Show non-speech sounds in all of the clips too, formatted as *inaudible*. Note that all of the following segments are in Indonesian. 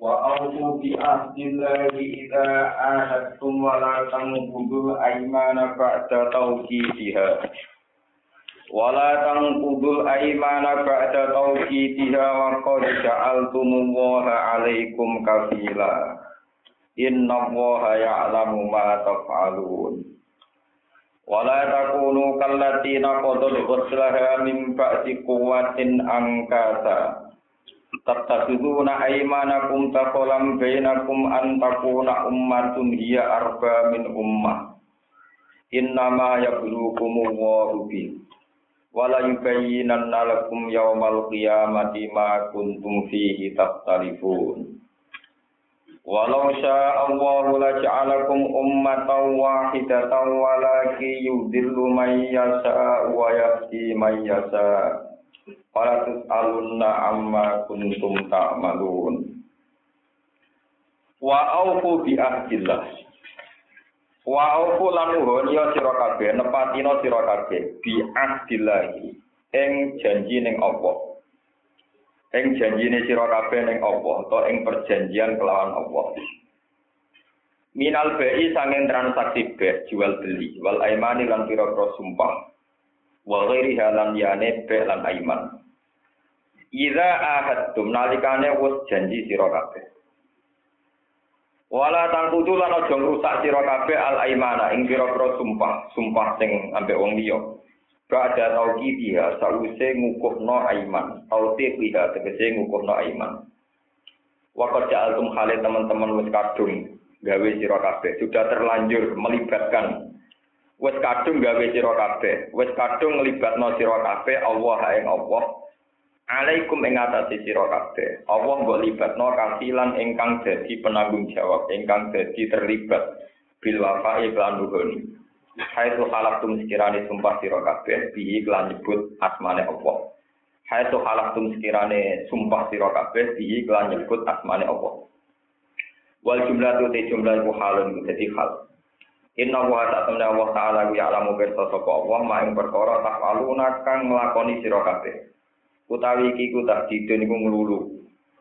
وأوفوا بعهد الله إذا عاهدتم ولا تنقضوا الأيمان بعد توكيدها ولا تنقضوا الأيمان بعد توكيدها وقد جعلتم الله عليكم كفيلا إن الله يعلم ما تفعلون ولا تكونوا كالتي نقضت غسلها من بعد قوة أنكاسا tattakhiduna aymanakum taqalam bainakum an takuna ummatun hiya arba min ummah. Innama yabluukum Allahu bi wala yubayyinanna lakum yawmal qiyamati ma kuntum fihi takhtalifun Walau syaa Allahu la ja'alakum ummatan wahidatan walakin yudhillu man yasha wa yahdi man yasha Fala tus'alunna amma kuntum ta'malun. Wa aufu bi ahdillah. Wa aufu lan ya sira kabeh nepatina sira kabeh bi ahdillah ing janji ning apa. Ing janjine sira kabeh ning apa utawa ing perjanjian kelawan apa. Minal bayi sanging transaksi be jual beli wal aimani lan pira-pira sumpah wa ghairi halan yane be lan aiman Ida ahadtum nalikane wis janji sira kabeh Wala tangkutu lan aja ngrusak sira kabeh al aimana ing pira-pira sumpah, sumpah sing ambek wong liya. Ba'da tauqi dia sause ngukuhno aiman, tauti dia tegese ngukuhno aiman. Waqad ja'altum khale teman-teman wis kadung gawe sira kabeh, sudah terlanjur melibatkan wis kadung gawe sira kabeh. Wis kadung nglibatno sira kabeh Allah ing Allah. Alaikum ing atase sira kabeh. Allah mbok libatno kasilan ingkang dadi penanggung jawab ingkang dadi terlibat bil wafa'i lan Hai tu halaktum sekirane sumpah sira kabeh bihi lan nyebut asmane Allah. Hai tu halaktum sekirane sumpah sira kabeh bihi lan nyebut asmane Allah. Wal jumlah tu jumlah ku halun dadi hal Inna wa ta'ala wa ta'ala wa ya'lamu pirsa sapa Allah ma ing perkara tafaluna kang nglakoni sira kabeh. Utawi iki ku tak didun iku nglulu.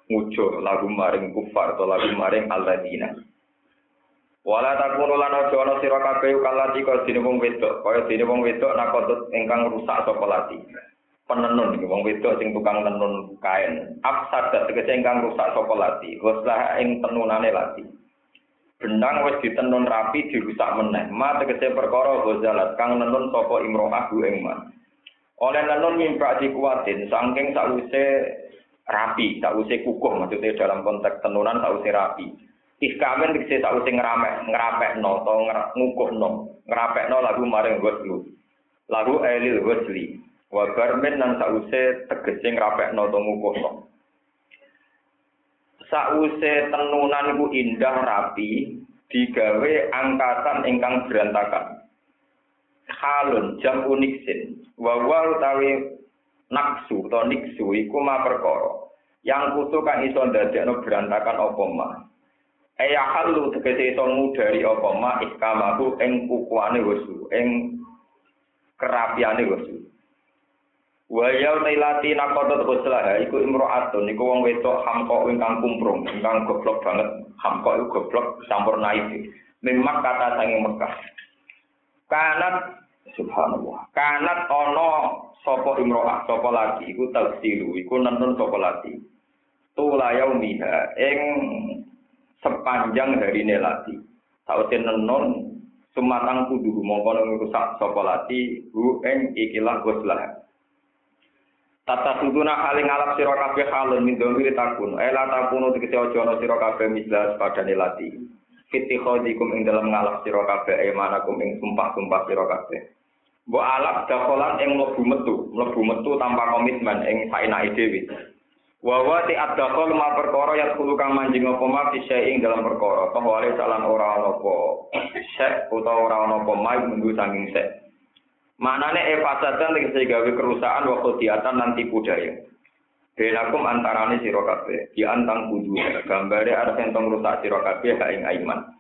Ngujo lagu maring kufar atau lagu maring alladzina. Wala takunu lan aja ana sira kabeh kalati kaya dene wong wedok, kaya dene wong wedok nakotut ingkang rusak sapa lati. Penenun iki wong wedok sing tukang tenun kain. Afsad tegese ingkang rusak sapa lati, ghuslah ing tenunane lati. Benang wis ditenun rapi dirusak meneh. Ma tegese perkara gozalat kang nenun sapa imro'ah bu ing oleh nenun mimpak dikuatin saking sakwise rapi sakwise kukuh maksudnya dalam konteks tenunan sakwise rapi. Ihkamen dikse sakwise ngeramek ngerapekno atau ngukuhno ngerapekno lagu maring goslu lagu elil gosli wa barmen lan sakwise tegese ngerapekno atau ngukuhno sause tenunan iku indah rapi digawe angkatan ingkang berantakan. Halun jam uniksin wa wa utawi naksu atau niksu iku ma perkara. Yang kutu kang iso ndadekno berantakan apa ma? Eya halu tegese iso ngudari apa ma? Ikamahu ing kukuane wesu ing kerapiane wesu Wa ya tailati nakotot ghuslah iku imro'atun iku wong wedok hamko ingkang kumprung ingkang goblok banget. Hamko iku goblok campur naif. Memang kata sange Mekah kanat subhanallah kanat ana sapa imro'ah sapa lagi iku tafsiru iku nonton sapa lagi. Tula yaumiha ing sepanjang hari lati saute nenon sumatang kudu mongko rusak sapa lati hu ing ikilah ghuslah Tata suduna hale ngalap sira kabeh halun min domir takun. Ela takunu tegese aja ana sira kabeh mislas padane lati. Fiti ing dalam ngalap sira kabeh emanakum ing sumpah-sumpah sira kabeh. Mbok alap dakolan ing mlebu metu, mlebu metu tanpa komitmen ing saenake dhewe. Wa wa ti adakol ma perkara ya kulo kang manjing apa ma ing dalam perkara. Kawale salan ora ana apa sek utawa ora apa ma minggu saking sek. Manane e fasatan tegese gawe kerusakan waktu diatan nanti budaya. Benakum antarane sira kabeh, di antang kudu gambare arep entong rusak sira kabeh ha ing iman.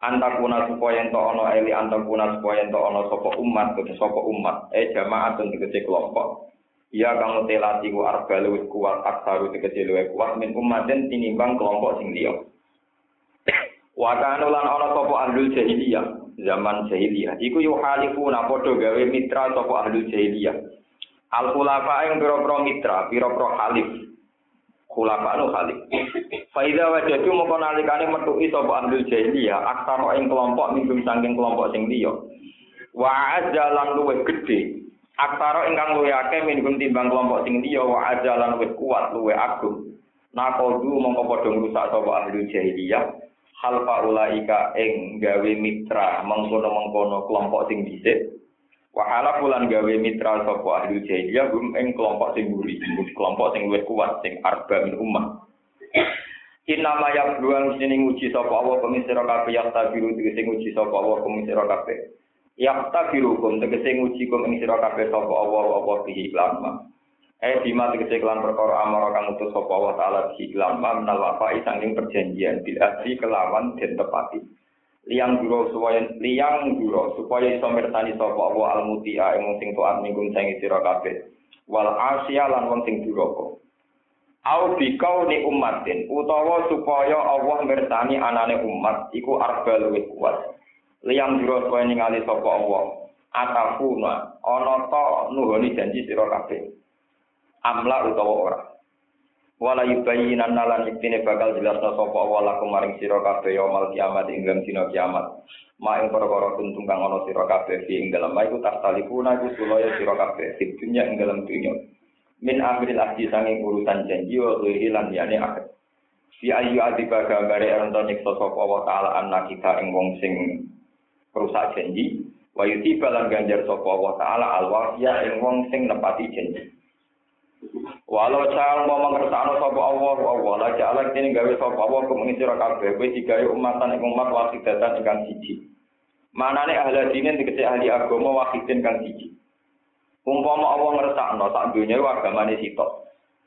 Antakuna supaya ento ana eli antakuna supaya ento ana sapa umat, sapa umat, eh jamaah tegese kelompok. Ya kamu telati ku arba luwih kuat aksaru tegese luwih kuat min umatin tinimbang kelompok sing liya. Wa kana lan ana sapa ahlul jahiliyah zaman jahiliyah. Iku yu halifuna padha gawe mitra sapa ahlul jahiliyah. Al khulafa ing pira-pira mitra, pira-pira halif. Khulafa anu halif. Faida wajadu mongko nalikane metuki sapa ahlul jahiliyah aksara ing kelompok minum saking kelompok sing liya. Wa ajalan luwih gedhe Aktaro ingkang luwe akeh minum timbang kelompok sing liya wa ajalan wis kuat luwe agung. Nakodu mongko padha ngrusak sapa ahli jahiliyah. Hal ulaika ing gawe mitra mengkono-mengkono kelompok sing dhisik. Wa hala bulan gawe mitra sapa ahli jahiliyah gum ing kelompok sing mburi, kelompok sing luwih kuat sing arba min ummah. Inama yang beruang sini nguji sapa Allah pemisira kabeh yang tabiru sing nguji sapa Allah pemisira kabeh. Ya tabirukum tegese nguji kum ing sira kabeh sapa Allah apa bihi lama. Eh bima tegese kelan perkara amara kang utus sapa Allah taala bihi lama menal wafa'i saking perjanjian bil asli kelawan den tepati. Liang duro supaya liang duro supaya iso mirsani sapa Allah al mutia ing sing taat minggung sing sira kabeh. Wal asya lan wong sing duraka. Au bikau ni umatin utawa supaya Allah mirsani anane umat iku arbal luwih kuat. liyang juro supaya ningali sapa Allah atafuna ana ta nuhoni janji sira kabeh amla utawa ora. Wala yubayyinan nalan iktine bakal jelasno sapa Allah lakum maring sira kabeh yaumul kiamat ing dalem dina kiamat. Ma ing perkara kuntung kang ana sira kabeh ing dalem iku tastalifuna iku sulaya sira kabeh sing dunya ing dalem dunya. Min amril ahdi sanging urusan janji wa hilan yani akhir Si ayu adiba gambare ento nyiksa sapa Allah taala anak kita ing wong sing rusak janji wa yuti balan ganjar sapa wa taala al wafiya ing wong sing nepati janji walau cal mau mengersakno sapa Allah Allah la ja'ala kene gawe sapa Allah kumeng sira kabeh kowe digawe umatan ing umat wasidatan ingkang siji. Manane ahli dine dikete ahli agama wahidin kang siji. Umpama Allah ngersakno sak donya agamane sitok.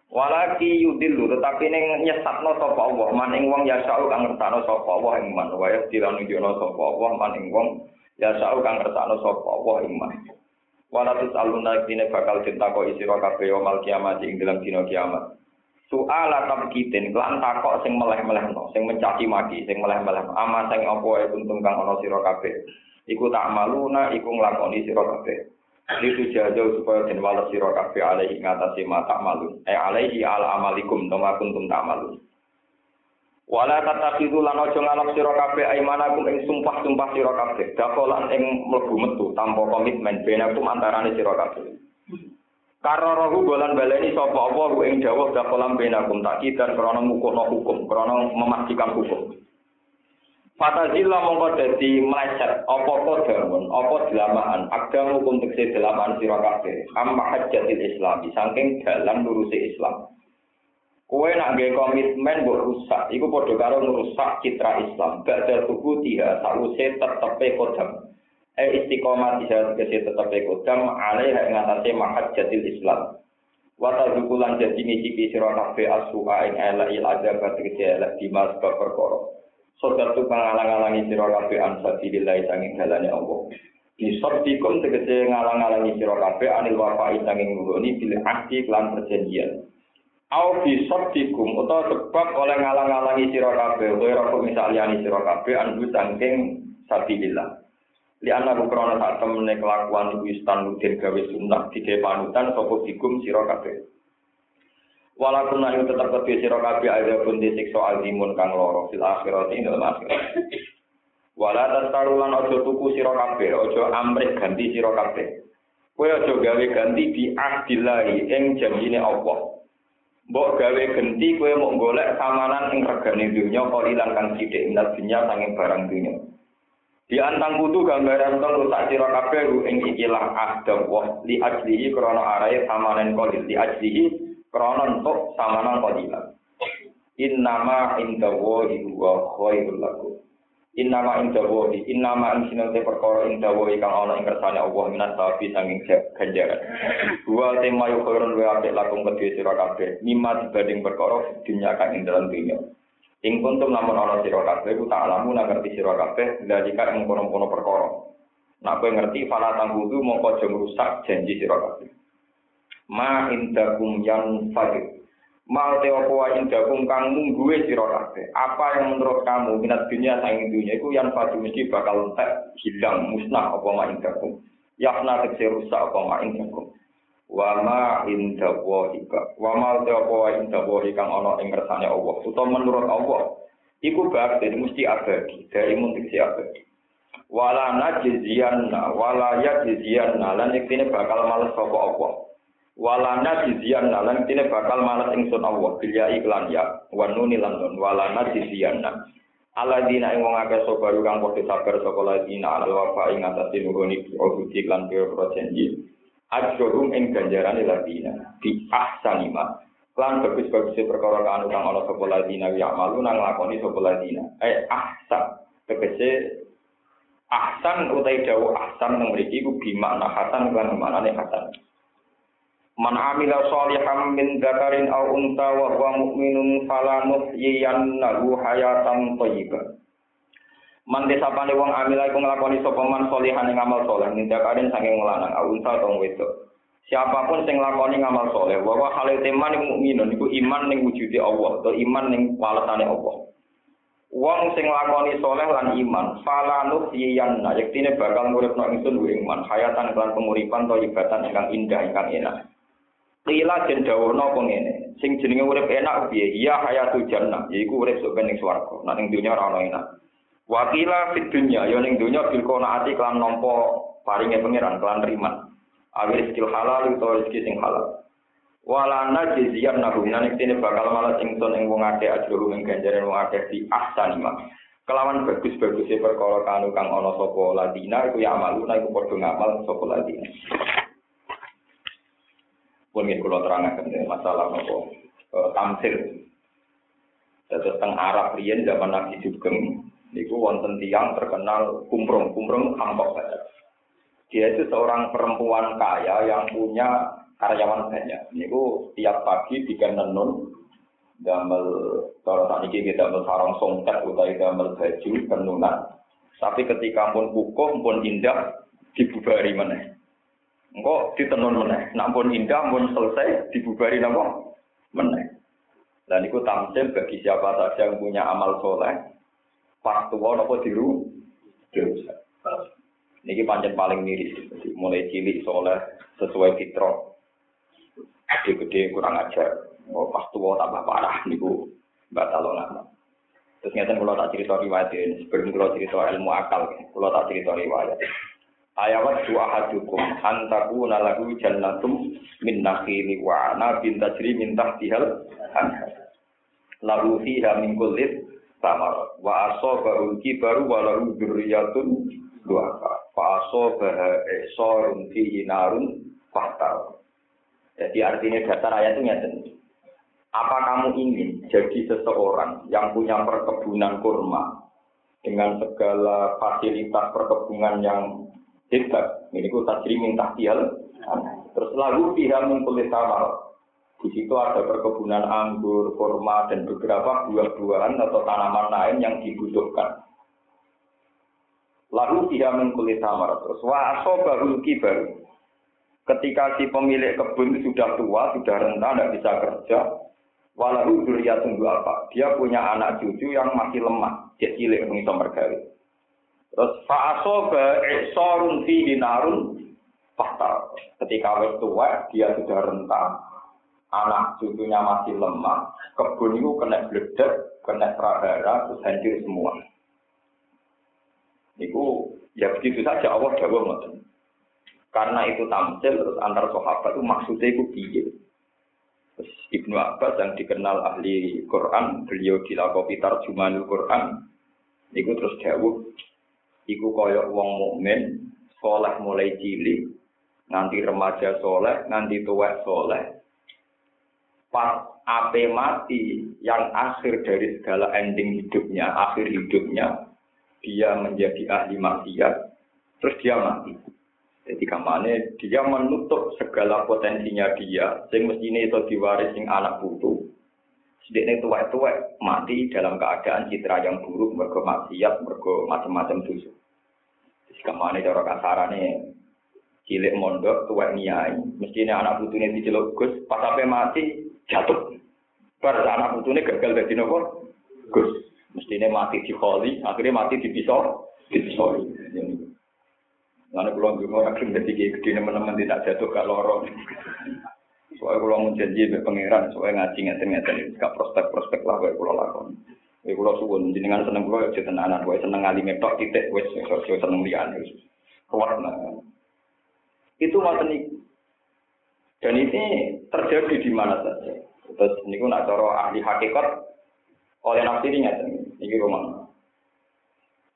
Walaki yudilu tetapi ning nyesatno sapa Allah maning wong ya sa'u kang ngertakno sapa Allah ing man. Wa ya dilanunjukno sapa Allah maning wong ya sa'u kang ngertakno sapa Allah ing man. Wala tusaluna dine bakal ditakok isira kabeh mal kiamat ing dalam dina kiamat. Soal tabkitin lan takok sing meleh-melehno, sing mencaci maki, sing meleh-meleh. Ama sing apa ae kuntum kang ana sira kabeh. Iku tak maluna iku nglakoni sira kabeh. itu jauh supaya den wales sira kabeh alaihi ngatasi mata malu eh alaihi ala amalikum toma kuntum tak malu wala tatakidu lan aja ngalap sira kabeh aimanakum ing sumpah-sumpah sira kabeh dakolan ing mlebu metu tanpa komitmen benakum antarane sira kabeh Karo rohu bolan baleni sapa apa ing dawuh dakolan benakum tak kidan krana ngukuhno hukum krana memastikan hukum Fatazilla mongko dadi meleset apa kodamun, apa delamaan, agama hukum tekse delamaan sira kabeh. Amma hajjatil Islam, saking dalam lurusi Islam. Kue nak gawe komitmen mbok rusak, iku padha karo merusak citra Islam. Ada tubuh dia, sause tetepe kodam. Eh istiqomah dia tegese tetepe kodam, alaih ing atase mahajjatil Islam. Wata dukulan jadi ngicipi sira kabeh asuha ing elek il adab tegese elek dimas perkara. Sodat tu ngalang-alangi sira kabeh an sabilillah sanging dalane Allah. Disabdikum tegese ngalang-alangi sira kabeh anil wafa'i sanging nuruni bil ahdi lan perjanjian. Au fi sabdikum utawa sebab oleh ngalang-alangi sira kabeh ora kok misaliyani sira kabeh an sanging sabilillah. Li ana bukrona sak temene kelakuan iku istan mudin gawe sunnah dike panutan sapa dikum sira kabeh. Walaupun nanti tetap kedua siro kabi ada pun disiksa azimun kang loro fil akhirat ini dalam akhirat. Wala tarulan ojo tuku siro kabi, ojo amrih ganti siro kabi. Kue ojo gawe ganti di ahdillahi ing janjine Allah. Mbok gawe ganti kue mau golek samanan ing regane dunya kolilan kang sithik minat dunya sanging barang dunya. Di antang kudu gambaran tong rusak sira kabeh ing ikilah ahda wa li ajlihi krana arae samanen kolil li ajlihi krana entuk samanan qadilan innama indallahi huwa khairul lakum innama indallahi innama ing sinate perkara indallahi kang ana ing kersane Allah minas sawi sanging ganjaran. Huwa tema yo khairun wa apik lakum kedhe sira kabeh mimma dibanding perkara dunya kang ing dalam dunya. Ing kuntum lamun ana sira kabeh ku tak alamu nang ngerti sira kabeh dalika ing kono-kono perkara. Nak kowe ngerti fala tanggudu mongko aja ngrusak janji sira kabeh. Ma indakum yang fadil mal te apa wa indakum kang mungguwe sira kabeh. Apa yang menurut kamu minat dunia sang dunia iku yang fadil mesti bakal entek hilang musnah apa ma indakum yakna tegese rusak apa ma indakum wa ma indallahi wa ma te apa wa indallahi kang Allah. Utawa menurut Allah iku bakti mesti abadi. Dari muntik si abadi. Wala najziyanna wala yajziyanna. Lan iktine bakal males sapa Allah walana jizian lan tine bakal malas ingsun Allah bilya iklan ya wa nuni lan nun. Walana jizian aladina ing wong akeh sapa kang padha sabar sapa ladina al wafa ing atase nuhuni obuti lan piro janji. Ajrum ing ganjaran ladina di ahsanima lan bagus-bagus perkara kanu kang ana sapa ladina ya malu nang lakoni sapa ladina. Eh ahsan. Tegese ahsan utai dawu ahsan nang mriki ku bimakna hasan lan manane hasan Man amila sholihan min dzakarin aw unta wa huwa mu'minun fala nuhyiyannahu hayatan thayyibah. Man desapane wong amila iku nglakoni sapa man sholihan ing amal saleh min dzakarin saking lanang aw unta utawa wedok. Siapa pun sing nglakoni ngamal saleh, wa wa halil teman mukminun iku iman ning wujude Allah atau iman ning walesane Allah. Wong sing lakoni soleh lan iman, fala nuhyiyanna yektine bakal nguripno ingsun iman hayatan lan penguripan to ibatan ingkang indah ingkang enak. Qila den dawono apa ngene, sing jenenge urip enak piye? Ya hayatul jannah, yaiku urip sok ning swarga. Nek ning ora ono enak. Wa qila fid dunya, ya ning dunya bil qanaati kelan nampa paringe pangeran kelan riman. Awil rezeki halal utawa rezeki sing halal. Walana jizian nahu nanik tini bakal malas ingsun ing wong akeh ajru ing ganjaran wong akeh di ahsan. Kelawan bagus-bagusnya perkara kanu kang ana sapa ladina iku ya amalu iku padha ngamal sapa ladina. Pun ingin kalau terangkan masalah apa uh, tamsil. Terus teng Arab riyen zaman Nabi Sugeng niku wonten tiang terkenal kumprung, kumprung hampok saja. Dia itu seorang perempuan kaya yang punya karyawan banyak. Niku tiap pagi bikin nenun gamel kalau tadi kita gamel songket utai gamel baju penunan. Tapi ketika pun kukuh pun indah dibubari mana. Engkau ditenun meneh. Nampun indah, pun selesai, dibubari napa? Meneh. Dan itu tamsil bagi siapa saja yang punya amal soleh. Pas tua napa diru? Dirusak. Ini panjang paling miris. Mulai cilik soleh sesuai fitrah. Gede-gede kurang ajar. Oh, pas tua tambah parah. Ini batal lama. Terus ngerti kalau tak cerita riwayat ini, sebelum kalau cerita ilmu akal, kalau tak cerita riwayat. Ayawat dua hadukum antaku nalagu jannatum min nakhili wa anabin tajri min tahtihal lalu fiha min kullit samar wa asobahu kibaru wa lahu dzurriyyatun duaka fa asobaha esorun fihi narun fahtar. Jadi artinya dasar ayat itu nyata apa kamu ingin jadi seseorang yang punya perkebunan kurma dengan segala fasilitas perkebunan yang hebat. Ini ku tajri minta tial. Terus lalu pihak mengkulit tamar. Di situ ada perkebunan anggur, kurma, dan beberapa buah-buahan atau tanaman lain yang dibutuhkan. Lalu dia mengkulit tamar. Terus waso baru kibar. Ketika si pemilik kebun sudah tua, sudah renta, tidak bisa kerja, walau duriya tunggu apa? Dia punya anak cucu yang masih lemah, dia cilik mengisah. Terus fa'aso sorun fi dinarun fatal. Ketika wis tua, dia sudah renta, anak cucunya masih lemah, kebun itu kena bledek, kena prahara, terus hancur semua. Itu ya begitu saja Allah jawab ngoten. Karena itu tamsil terus antar sahabat itu maksudnya itu piye. Terus Ibnu Abbas yang dikenal ahli Quran, beliau dilakukan tarjumanul Quran, itu terus jawab iku kaya wong mukmin soleh mulai cilik nganti remaja soleh nganti tuwek soleh pas ape mati yang akhir dari segala ending hidupnya, akhir hidupnya dia menjadi ahli maksiat, terus dia mati. Jadi kamane dia menutup segala potensinya dia, sing mestine itu diwaris sing anak putu. Sedekne tuwek-tuwek mati dalam keadaan citra yang buruk, mergo maksiat, mergo macam-macam dosa. Jadi kamane cara kasarane cilik mondok tuwek niai, mestine anak putune diceluk Gus, pas sampai mati jatuh. Bar anak putune gagal dadi nopo? Gus. Mestine mati di kholi, akhirnya mati di pisau, di pisau. Lalu kalau dulu orang kim jadi gede teman-teman tidak jatuh ke lorong. Soalnya kalau mau janji be pangeran, soalnya ngaji ngeten ngeten, gak prospek-prospek lah kayak kalau lakon. Kayak kalau suwun, jenengan seneng kalau jadi tenanan, gue seneng ngali metok titik, gue seneng lian, keluar nah. Itu ini. Dan ini terjadi di mana saja. Terus ini pun cara ahli hakikat oleh nafsi ini rumah.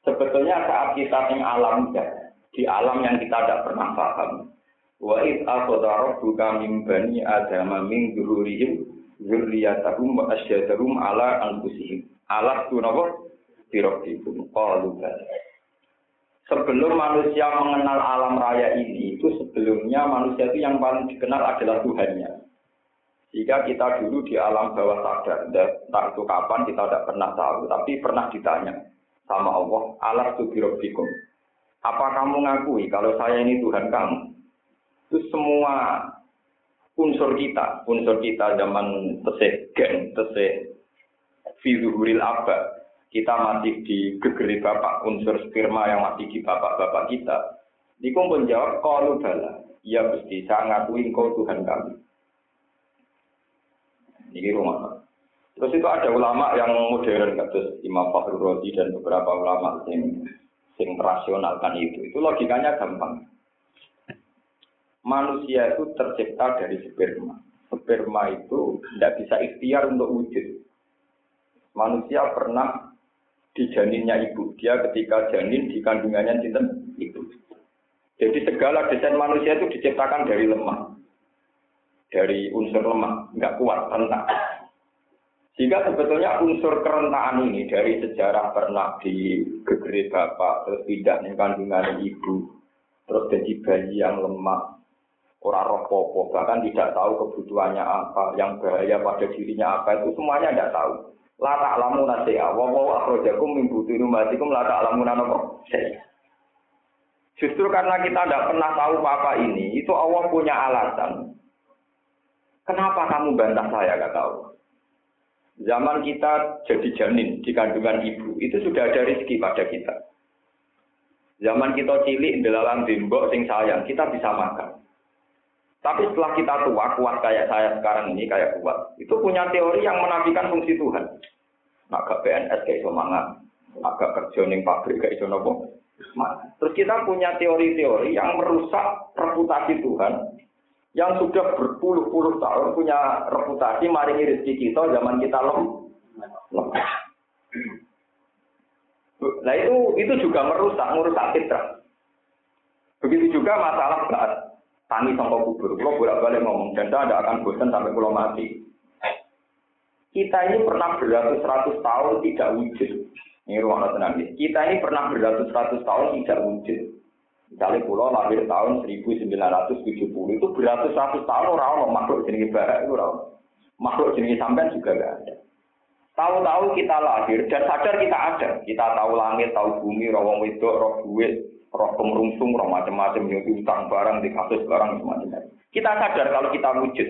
Sebetulnya saat kita yang alam ya, di alam yang kita tidak pernah paham. Wa id akhadha rabbuka min bani adama min dzurrihim dzurriyyatahum wa asyhadahum ala anfusihim. Ala tunapa? Birabbikum qalu Sebelum manusia mengenal alam raya ini, itu sebelumnya manusia itu yang paling dikenal adalah Tuhannya. Jika kita dulu di alam bawah sadar, entah itu kapan kita tidak pernah tahu, tapi pernah ditanya sama Allah, Allah birobikum. Apa kamu ngakui kalau saya ini Tuhan kamu? Itu semua unsur kita, unsur kita zaman tesih gen, tesih fizuhuril abad, kita masih di gegeri bapak unsur sperma yang masih di bapak-bapak kita. Niku pun jawab kalau bala. Ya Gusti, saya ngakui engkau Tuhan kami. Ini rumah. Terus itu ada ulama yang modern, kados Imam Fakhrul Razi dan beberapa ulama yang yang rasionalkan itu. Itu logikanya gampang. Manusia itu tercipta dari sperma. Sperma itu tidak bisa ikhtiar untuk wujud. Manusia pernah di janinnya ibu. Dia ketika janin di kandungannya cinten ibu. Jadi segala desain manusia itu diciptakan dari lemah. Dari unsur lemah, nggak kuat, rentak. Sehingga sebetulnya unsur kerentaan ini dari sejarah pernah di gegeri bapak, terus tidak di kandungan ibu, terus jadi bayi yang lemah, orang roh popo, bahkan tidak tahu kebutuhannya apa, yang bahaya pada dirinya apa, itu semuanya tidak tahu. La ta'lamu nasi'a wa wa akhrajakum min butuni ummatikum la ta'lamu napa Justru karena kita tidak pernah tahu apa ini, itu Allah punya alasan. Kenapa kamu bantah saya gak tahu? Zaman kita jadi janin di kandungan ibu, itu sudah ada rezeki pada kita. Zaman kita cilik dalam tembok sing sayang, kita bisa makan. Tapi setelah kita tua, kuat kayak saya sekarang ini, kayak kuat, itu punya teori yang menafikan fungsi Tuhan. Agak PNS kayak iso mangan, agak kerja ning pabrik kayak nopo. Terus kita punya teori-teori yang merusak reputasi Tuhan yang sudah berpuluh-puluh tahun punya reputasi maringi rezeki kita zaman kita lem. Nah itu itu juga merusak, merusak fitrah. Begitu juga masalah bahas tani sangka kubur. Kalau bolak-balik ngomong, dan saya tidak akan bosan sampai kalau mati. Kita ini pernah beratus-ratus tahun tidak wujud. Ini ruang tenang Kita ini pernah beratus-ratus tahun tidak wujud. Misalnya pulau lahir tahun 1970 itu beratus-ratus tahun orang makhluk jenis barat itu orang makhluk jenis sampean juga gak ada. Tahu-tahu kita lahir dan sadar kita ada. Kita tahu langit, tahu bumi, rawang wedok, roh duit, roh kemerungsung, roh macam-macam, yang utang barang, di kasus barang, macam-macam. Kita sadar kalau kita wujud.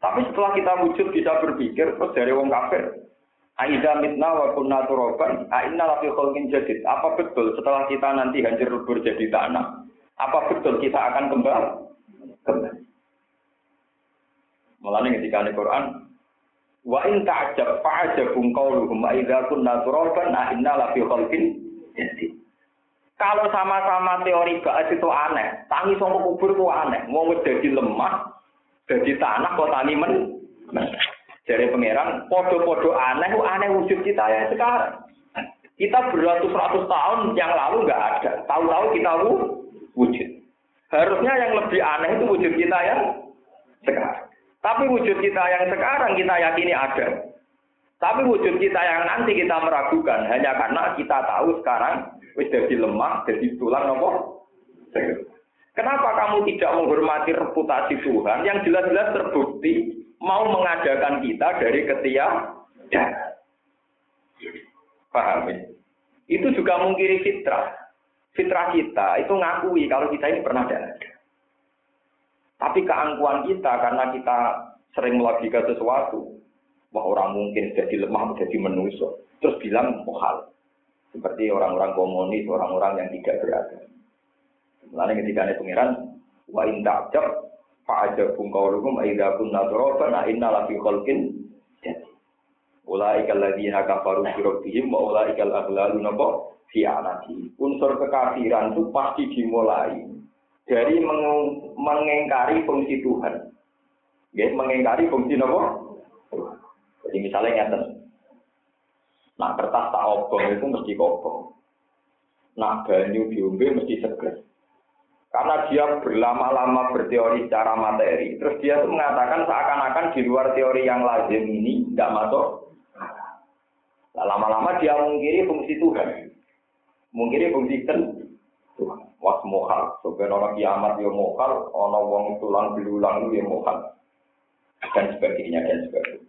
Tapi setelah kita wujud bisa berpikir, terus dari wong kafir. Aida mitna wa kunna turoban, aina lafi kholkin jadid. Apa betul setelah kita nanti hancur lebur jadi tanah? Apa betul kita akan kembali? Kembali. Mulanya ketika di Quran, wa in ta'jab fa'ajabum qawluhum aida kunna turoban, aina lafi kholkin jadid. Kalau sama-sama teori baas itu aneh, tangi sama kubur itu aneh. Mau jadi lemah, jadi tanah kok tani men. Jadi pangeran, podo-podo aneh, aneh wujud kita yang sekarang. Kita beratus-ratus tahun yang lalu nggak ada. Tahu-tahu kita wujud. Harusnya yang lebih aneh itu wujud kita yang sekarang. Tapi wujud kita yang sekarang kita yakini ada. Tapi wujud kita yang nanti kita meragukan hanya karena kita tahu sekarang wis jadi lemah, jadi tulang nopo. Kenapa kamu tidak menghormati reputasi Tuhan yang jelas-jelas terbukti mau mengadakan kita dari ketiadaan? Paham ya? Itu juga mungkiri fitrah. Fitrah kita itu ngakui kalau kita ini pernah ada. Tapi keangkuhan kita karena kita sering melogika sesuatu, bahwa orang mungkin jadi lemah, jadi menusuk, terus bilang mohal. Seperti orang-orang komunis, orang-orang yang tidak beragama. Lalu ketika ada pengiran, wa indah ta'jab fa'ajabum qawluhum aidha kunna turaban inna lafi khalqin jadi. Ulaikal ladzina kafaru bi rabbihim wa ulaikal aghlalu napa fi anati. Unsur kekafiran itu pasti dimulai dari mengingkari fungsi Tuhan. Ya, mengingkari fungsi apa? Jadi misalnya ngeten. Nah, kertas tak obong itu mesti kobong. Nah, banyu diombe mesti seger. Karena dia berlama-lama berteori secara materi, terus dia tuh mengatakan seakan-akan di luar teori yang lazim ini tidak masuk. Nah, lama-lama dia mengkiri fungsi Tuhan, mengkiri fungsi Tuhan was mokal. Orang kiamat dia mokal, orang wong tulang belulang dia mokal. Dan sebagainya, dan sebagainya.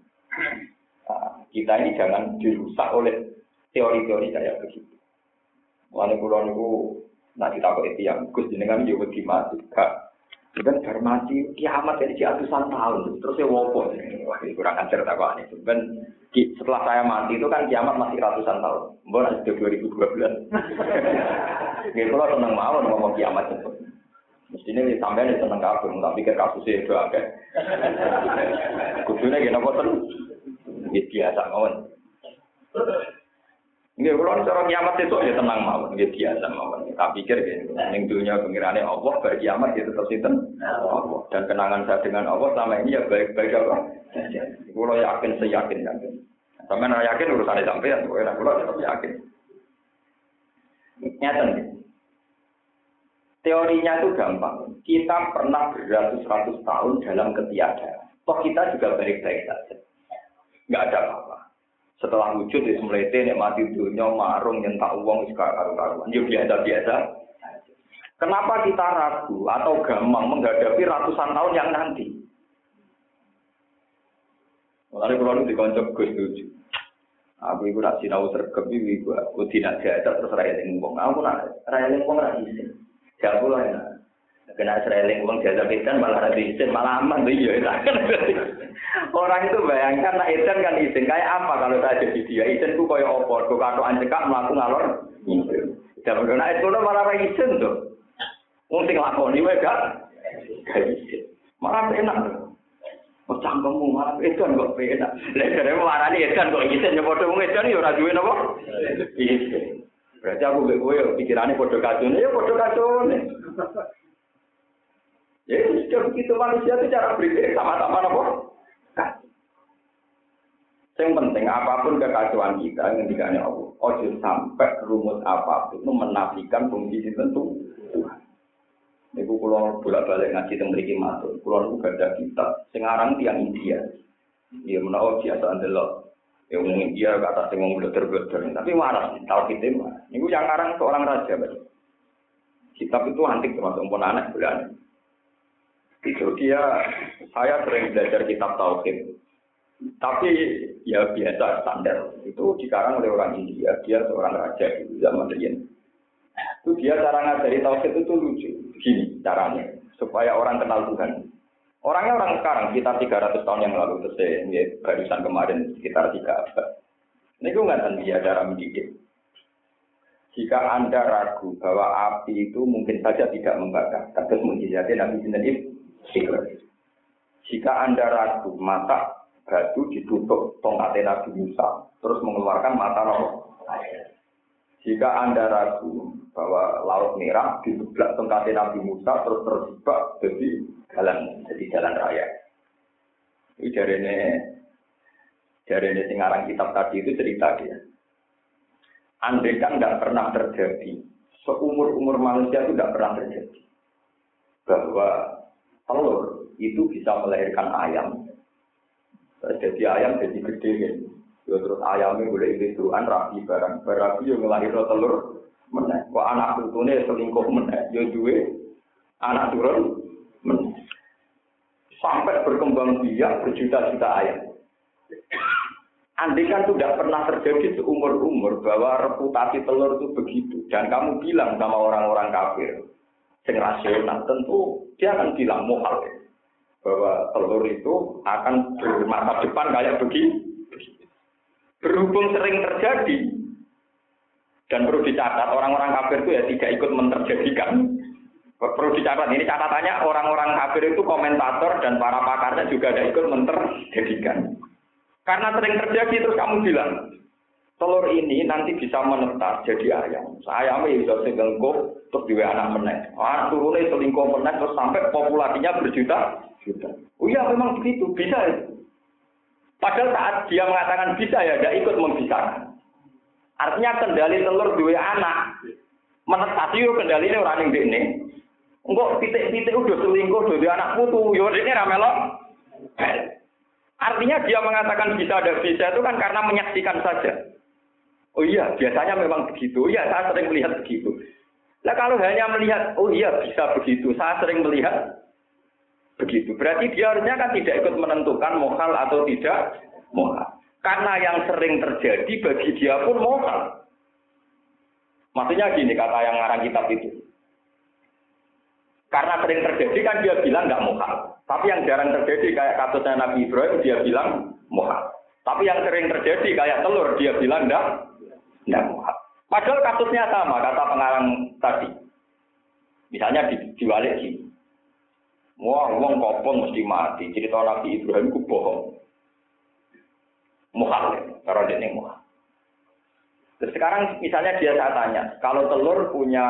Nah, kita ini jangan dirusak oleh teori-teori kayak begitu. Mulai pulau niku nanti tak itu yang gus jenengan juga wedi mati. Kak, kan bar mati kiamat jadi ratusan tahun. Terus ya wopo. Wah, kurang ajar tak kok ini. Ben setelah saya mati itu kan kiamat masih ratusan tahun. Mbak sudah 2012. Gitu kalau seneng mau ngomong kiamat itu. Mestinya ini sampai ini seneng kabur, nggak pikir kasusnya itu agak. Kudusnya gini apa tuh? Ini biasa mawon. Ini kalau cara kiamat itu ya tenang mawon, ini biasa mawon. Tak pikir gitu. Yang dunia pengirannya Allah, ber kiamat itu tetap sinten. Allah. Dan kenangan saya dengan Allah selama ini ya baik-baik apa. Kalau yakin, seyakin yakin. Sampai yakin urusannya sampai ya, kalau tetap yakin. Nyata Teorinya itu gampang. Kita pernah beratus-ratus tahun dalam ketiadaan. Toh kita juga baik-baik saja. Nggak ada apa-apa. Setelah wujud di semlete, mati dunia, marung, nyentak uang, sekarang karuan. Ya biasa-biasa. Kenapa kita ragu atau gampang menghadapi ratusan tahun yang nanti? Mulai kalau itu dikoncok gue setuju. Aku itu nak sinau sergap itu, aku tidak jahat terus raya lingkung. Aku nak raya lingkung raya Gak pula ya. Kena sereling uang jasa edan malah ada izin, malah aman tuh iya. Orang itu bayangkan nak izin kan izin. Kayak apa kalau saya jadi dia? Izin tuh kayak opor. Tuh kartu anjekak melaku ngalor. Jangan kena itu malah ada izin tuh. Lakoni wae gak? Gak izin. Malah enak. Oh cangkemmu malah edan kok enak. Lah jare marani edan kok izin ya padha wong edan ya ora duwe napa? Izin. Berarti aku gue gue pikirannya bodoh kacau ya bodoh kacau nih. Ya sudah begitu manusia itu cara berpikir sama-sama nopo. Yang penting apa pun kekacauan kita yang dikanya Allah, ojo sampai rumus apa pun itu menafikan fungsi tentu Tuhan. Ibu pulau bolak balik ngaji tentang beri matur, pulau itu gak ada kitab. Tiang India, dia menawa biasa andelok Ya mungkin dia kata sing wong bleter-bleter, tapi waras tahu kita mah. Niku yang ngarang seorang raja, Pak. Kitab itu antik termasuk pun anak bulan. Itu dia, saya sering belajar kitab tauhid. Tapi ya biasa standar. Itu dikarang oleh orang India. Dia seorang raja di zaman dulu. Itu dia cara ngajari tauhid itu lucu. Gini caranya supaya orang kenal Tuhan. Orangnya orang sekarang, sekitar 300 tahun yang lalu, terus ya, barusan kemarin sekitar 3 abad. Ini gue nggak dia cara mendidik. Jika Anda ragu bahwa api itu mungkin saja tidak membakar, terus mujizatnya Nabi sendiri Jika Anda ragu, mata batu ditutup tongkatnya Nabi Musa, terus mengeluarkan mata roh. Jika Anda ragu bahwa laut merah ditutup tongkatnya Nabi Musa, terus terjebak jadi jalan jadi jalan raya. Ini dari ini singarang kitab tadi itu cerita dia. Andai kan tidak pernah terjadi, seumur umur manusia itu tidak pernah terjadi bahwa telur itu bisa melahirkan ayam Jadi ayam jadi gede kan. Ya terus ayamnya boleh indukan rapi barang. Barapi yang ngelahirno telur meneh. Kok anak putune selingkuh meneh. Ya duwe anak turun meneh. Sampai berkembang biak berjuta-juta ayam. Andai kan tidak pernah terjadi seumur-umur bahwa reputasi telur itu begitu. Dan kamu bilang sama orang-orang kafir, yang rasional, tentu dia akan bilang muhal. Bahwa telur itu akan bermasa depan kayak begini. Berhubung sering terjadi, dan perlu dicatat, orang-orang kafir itu ya tidak ikut menterjadikan. Perlu dicatat, ini catatannya orang-orang kafir itu komentator dan para pakarnya juga tidak ikut menterjadikan. Karena sering terjadi terus kamu bilang, telur ini nanti bisa menetas jadi ayam. Ayamnya bisa selingkuh terus juga anak menek. Ah, turunnya selingkuh menek terus sampai populasinya berjuta juta. Oh iya memang begitu, bisa ya. Padahal saat dia mengatakan bisa ya, dia ikut membisarkan. Artinya kendali telur dua anak. Menetas itu kendali ini orang yang ini. Enggak titik-titik udah selingkuh dua anak putu, yo ini ramelok. Artinya dia mengatakan bisa ada bisa itu kan karena menyaksikan saja. Oh iya, biasanya memang begitu. Iya, saya sering melihat begitu. Nah kalau hanya melihat, oh iya bisa begitu, saya sering melihat begitu. Berarti dia harusnya kan tidak ikut menentukan mohal atau tidak mohal. Karena yang sering terjadi bagi dia pun mohal. Maksudnya gini kata yang ngarang kitab itu. Karena sering terjadi kan dia bilang nggak mohal. Tapi yang jarang terjadi kayak kasusnya Nabi Ibrahim dia bilang mohal. Tapi yang sering terjadi kayak telur dia bilang enggak, enggak mohal. Padahal kasusnya sama kata pengarang tadi. Misalnya di, diwalik sini. Wah, uang kopong mesti mati. Cerita Nabi Ibrahim itu bohong. Mohal, karena dia ini mohal. Terus sekarang misalnya dia saya tanya, kalau telur punya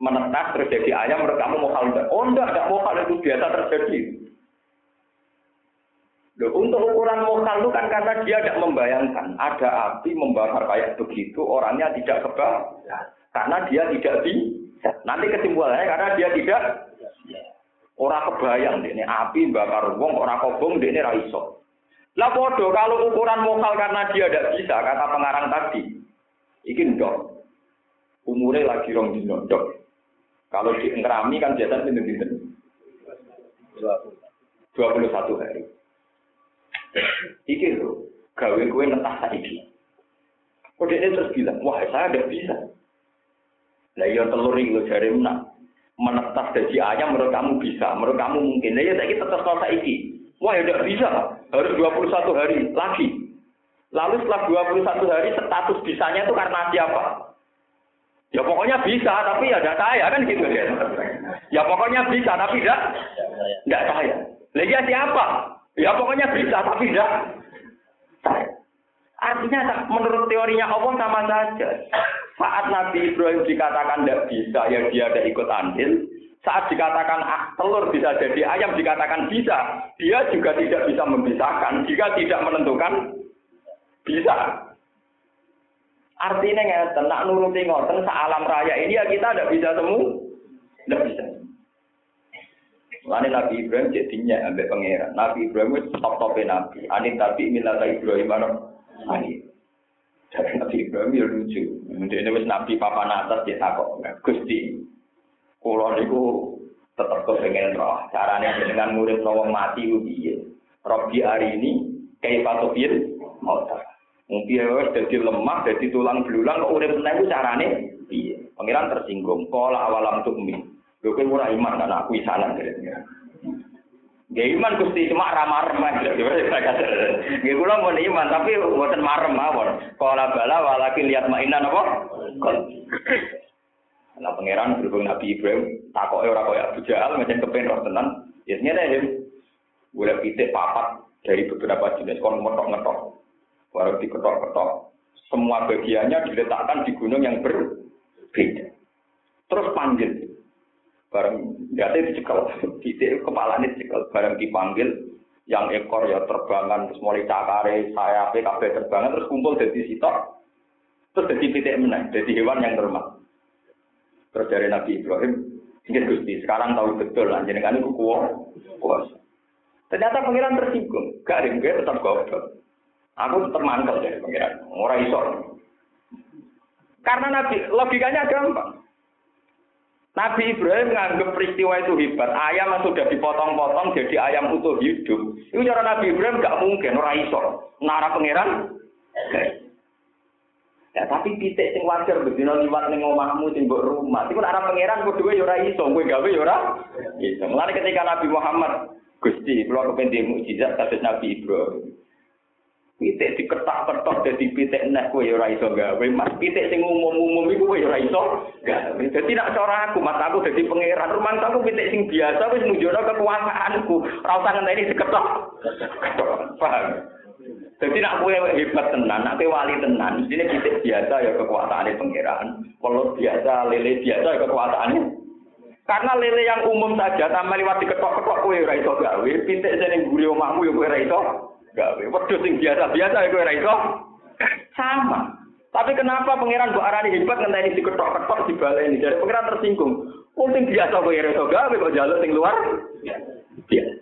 menetas terus jadi ayam, menurut kamu mohal enggak? Oh enggak, enggak mohal itu biasa terjadi. Loh, untuk ukuran mokal itu kan karena dia tidak membayangkan ada api membakar kayak begitu, orangnya tidak kebal. Karena dia tidak bisa. Nanti kesimpulannya karena dia tidak orang kebayang ini api bakar wong orang kobong ini raiso. Lah bodoh kalau ukuran mokal karena dia tidak bisa kata pengarang tadi. Iki ndok. Umurnya lagi rong dino ndok. Kalau di ngerami kan biasa pinter-pinter. 21 hari. Iki lho, gawe kue netah saiki. Kok dia terus bilang, wah saya tidak bisa. Nah iya telur ini lho jari menang. Menetas dari ayam menurut kamu bisa, menurut kamu mungkin. Nah iya saya tetap kalau saiki. Wah ya tidak bisa, harus 21 hari lagi. Lalu setelah 21 hari status bisanya itu karena siapa? Ya pokoknya bisa, tapi ya tidak saya kan gitu ya. Ya pokoknya bisa, tapi tidak tidak saya. Lagi siapa? Ya pokoknya bisa, tapi tidak. Artinya menurut teorinya Allah sama saja. Saat Nabi Ibrahim dikatakan tidak bisa, ya dia ada ikut andil. Saat dikatakan ah, telur bisa jadi ayam, dikatakan bisa. Dia juga tidak bisa membisahkan. Jika tidak menentukan, bisa. Artinya ya, nak nuruti ngoten alam raya ini ya kita tidak bisa semua. Tidak bisa. Lain Nabi Ibrahim jadinya ambek pangeran. Nabi Ibrahim itu top topnya Nabi. Ani tapi minta Ibrahim mana? Ani. Jadi Nabi Ibrahim ya lucu. Ini Nabi papan atas dia takut. Gusti, kulo niku tetap kepengen roh. Caranya dengan murid wong mati piye? Robi hari ini kayak patofil mau Mungkin jadi lemah, jadi tulang belulang, kok urip meneh carane piye? Pangeran tersinggung. Kala awalam tukmin. Lho kowe ora iman kan aku isanan dari Gak iman Gusti cuma ramah remah. Gak kula mau iman tapi buatan marem mawon. Kalau bala walaki lihat mainan apa? Nah pangeran berhubung Nabi Ibrahim takoke ora kaya Abu Jahal macam kepen roh tenan. Ya nyene ya. Boleh pitik papat dari beberapa jenis kon ngetok-ngetok. Baru diketok-ketok. Semua bagiannya diletakkan di gunung yang berbeda. Terus panggil bareng jatuh dicekal, *laughs* titik ini dicekal, bareng dipanggil, yang ekor ya terbangan, terus mulai cakare, sayap, kabeh terbangan, terus kumpul dari sitok, terus jadi titik menang, jadi hewan yang normal. Terus dari Nabi Ibrahim, ini Gusti, sekarang tahu betul, kan itu kuasa. Ternyata pangeran tersinggung. Gak ada gue tetap goblok. Aku tetap mantel dari pangeran. Orang iso. Karena Nabi logikanya gampang. Nabi Ibrahim menganggap peristiwa itu hebat. Ayam sudah dipotong-potong jadi ayam utuh hidup. Itu cara Nabi Ibrahim gak mungkin, orang iso. Nara pangeran. Ya tapi pitik sing wajar bedino liwat ning omahmu sing mbok rumah. Iku arah pangeran kudu ya ora iso, kowe gawe ya ora iso. Mulane ketika Nabi Muhammad Gusti, kula kepen mukjizat kados Nabi Ibrahim. Pitik diketak-ketok dadi pitik nek kowe ya ora iso gawe. Mas pitik sing umum-umum iku kowe ya ora iso gawe. Dadi nek cara aku, mas aku dadi pangeran, rumah aku pitik sing biasa wis nunjukno kekuasaanku. Ora usah ngenteni diketok. Paham? Jadi nak kue hebat tenan, nak wali tenan, ini kita biasa ya kekuasaannya pangeran. Kalau biasa lele biasa ya kekuasaannya. Karena lele yang umum saja tambah lewat diketok-ketok kue ora iso gawe, pitik sing guri omahmu ya kue ora iso gawe. Wedhus sing biasa-biasa ya kue ora iso. Sama. Tapi kenapa pangeran mbok arani hebat ngenteni diketok-ketok dibaleni? Jadi pangeran tersinggung. Wong sing biasa kue ora iso gawe kok jaluk sing luar. Biasa.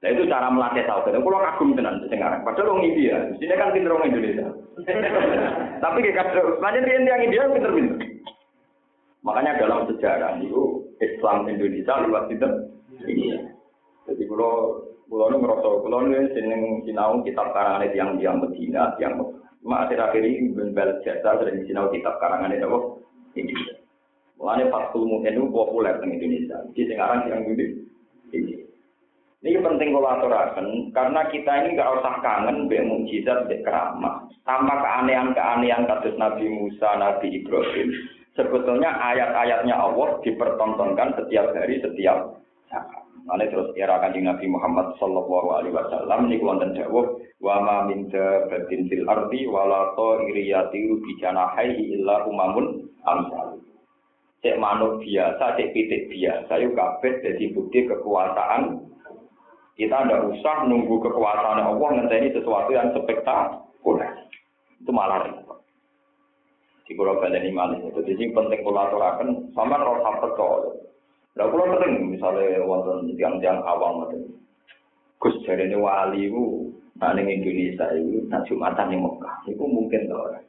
Nah itu cara melatih tauhid. Kalau kagum tenan sekarang. Padahal orang India. Sini kan pinter orang Indonesia. *laughs* Tapi kayak kadang, macam dia yang India pinter-pinter. Makanya dalam sejarah itu Islam Indonesia lewat itu. Jadi kalau kalau nu ngerasa kalau nu seneng sinau kitab karangan itu yang yang Medina, yang cuma akhir-akhir ini berbel jasa sering sinau kitab karangan itu apa? Indonesia. Mulanya Fathul Mu'in itu populer di Indonesia. Jadi sekarang yang ini. Ini penting kolaborasi karena kita ini gak usah kangen be mujizat be keramah. Tanpa keanehan-keanehan kasus Nabi Musa, Nabi Ibrahim. Sebetulnya ayat-ayatnya Allah dipertontonkan setiap hari, setiap saat. Nanti terus era kanjeng Nabi Muhammad Sallallahu Alaihi Wasallam ini wonten jawab wa ma min dabatin fil ardi wala ta'iriyati bijana hayyi illa umamun amsal. Cek manuk biasa, cek pitik biasa, yuk kabeh jadi bukti kekuasaan kita tidak usah nunggu kekuasaan Allah ngenteni sesuatu yang spektakuler. Itu malah repot. Di pulau Balen ini malah. Jadi penting kulaturakan sama rasa percaya. Lah kula sering misale wonten tiang-tiang awam ngoten. Gus jarene wali ku nah, ning Indonesia iku nak Jumatan ning Mekah iku mungkin to ora.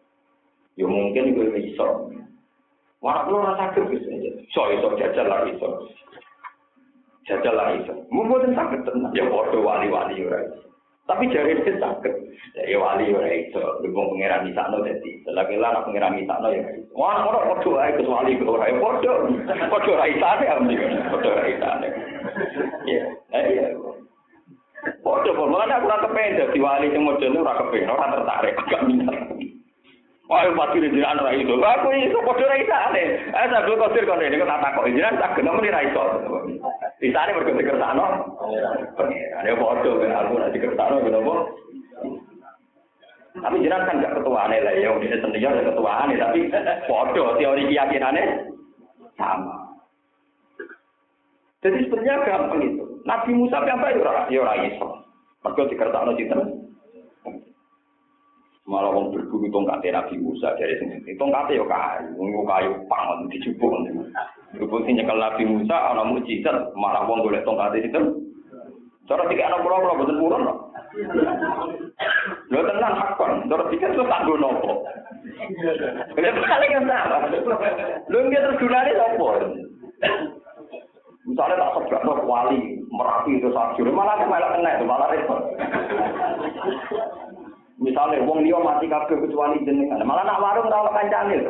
Ya mungkin iku iso. Wah, lu rasa sakit bisa aja. So, iso jajal lah iso. Jajal lah iso. Mungkin sakit tenang. Ya, waduh wali-wali ora right? tapi jari itu sakit. Ya wali ora itu lebih pengirang di sana jadi. Lagi lah nak pengirang di sana ya mana orang kodoh ae ke wali ke orang kodoh kodoh rai sana ya kodoh rai sana ya iya kodoh pun mana aku rasa pengen jadi wali sing mau ora rasa ora tertarik gak minat. Wah, yang pasti di sini ada rai. Aku eh, ini kodoh rai sana. Eh, saya dulu kau sirkan tak takok jiran tak kenal, ini rai. Isane mergo dikersakno. Pengiran ya padha kan aku nek dikersakno kenapa? Tapi jenengan kan gak ketuaane lah ya wong sendiri ya ketuaane tapi padha teori keyakinane sama. Jadi sebenarnya gampang itu. Nabi Musa apa ya ora ya ora iso. Mergo dikersakno sinten? Malah wong berburu tongkat Nabi Musa dari sini. Tongkat yo kayu, wong kayu pangon dijupuk. Berhubung sing nyekel Nabi Musa ana mujizat, malah wong golek tongkat itu. Cara tiga anak pulau pulau betul purun loh. Lo tenang hakon, cara tiga itu tak gue nopo. Kalau paling yang sama, lo nggak tergunanya nopo. Misalnya tak sebrak wali merapi itu sakit, malah malah kena itu malah repot. Misalnya wong liya mati kabeh kecuali jenengan. Malah nak warung ora ono kancane. *laughs*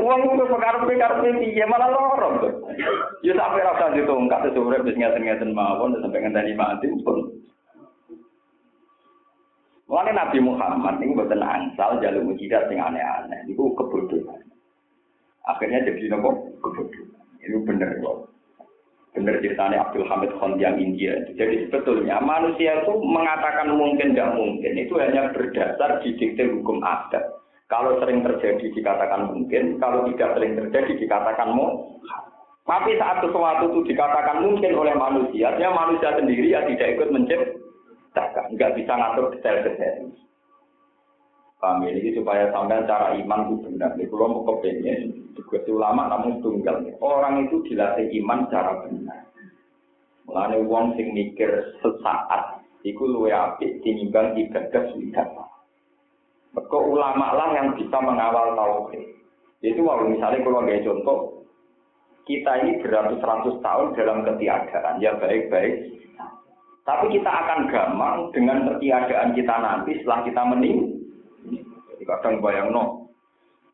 Wong kudu pekarepe-karepe piye malah loro. Ya sampe ra usah ditongkat sesuk wis ngeten-ngeten mawon sampe ngenteni mati pun. Mulane Nabi Muhammad ini buatan angsal jalur mujizat sing aneh-aneh. Itu kebodohan. Akhirnya jadi nopo kebodohan. Itu bener kok. Benar ceritanya Abdul Hamid Khan yang India. Jadi sebetulnya manusia itu mengatakan mungkin tidak mungkin itu hanya berdasar didikte hukum adat. Kalau sering terjadi dikatakan mungkin, kalau tidak sering terjadi dikatakan mau. Tapi saat sesuatu itu dikatakan mungkin oleh manusia, dia manusia sendiri ya tidak ikut menciptakan, nggak bisa ngatur detail-detail. Paham ya? Ini supaya sampai cara iman itu benar. Ini kalau mau kepengen, juga ulama namun tunggal. Orang itu dilatih iman cara benar. Mulane wong sing mikir sesaat iku luwe apik tinimbang ibadah sudah. Mergo ulama lah yang bisa mengawal tauhid. Itu kalau misalnya kalau ada contoh, kita ini beratus-ratus tahun dalam ketiadaan, ya baik-baik. Tapi kita akan gampang dengan ketiadaan kita nanti setelah kita meninggal. Jadi kadang bayang no,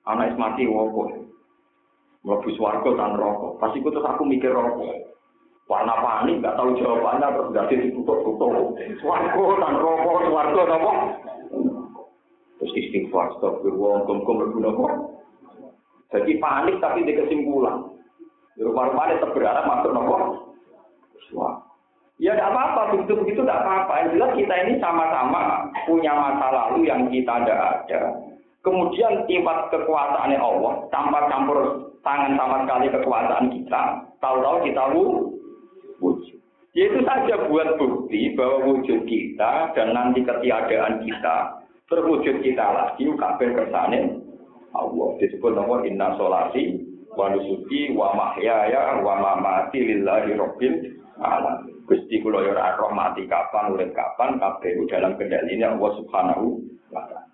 anak mati wopo, mlebu swarga tan rokok. Pas itu terus aku mikir rokok. Warna panik, nggak tahu jawabannya, terus gak ada ditutup-tutup. Swarga tan rokok, swarga nopo. Terus istighfar, stop, wong kum-kum berguna kok. Jadi panik tapi di kesimpulan. Rumah-rumah tetap berharap masuk nopo. Wah. Ya tidak apa-apa, begitu begitu tidak apa-apa. Yang jelas kita ini sama-sama punya masa lalu yang kita tidak ada. Kemudian sifat kekuasaannya Allah tanpa campur tangan sama sekali kekuasaan kita. Tahu-tahu kita wujud. Itu saja buat bukti bahwa wujud kita dan nanti ketiadaan kita terwujud kita lagi kabeh kersane Allah disebut nama inna solati wa nusuki wa lillahi rabbil alamin Gusti kula yo ora mati kapan urip kapan kabeh dalam kendalinya Allah Subhanahu wa taala.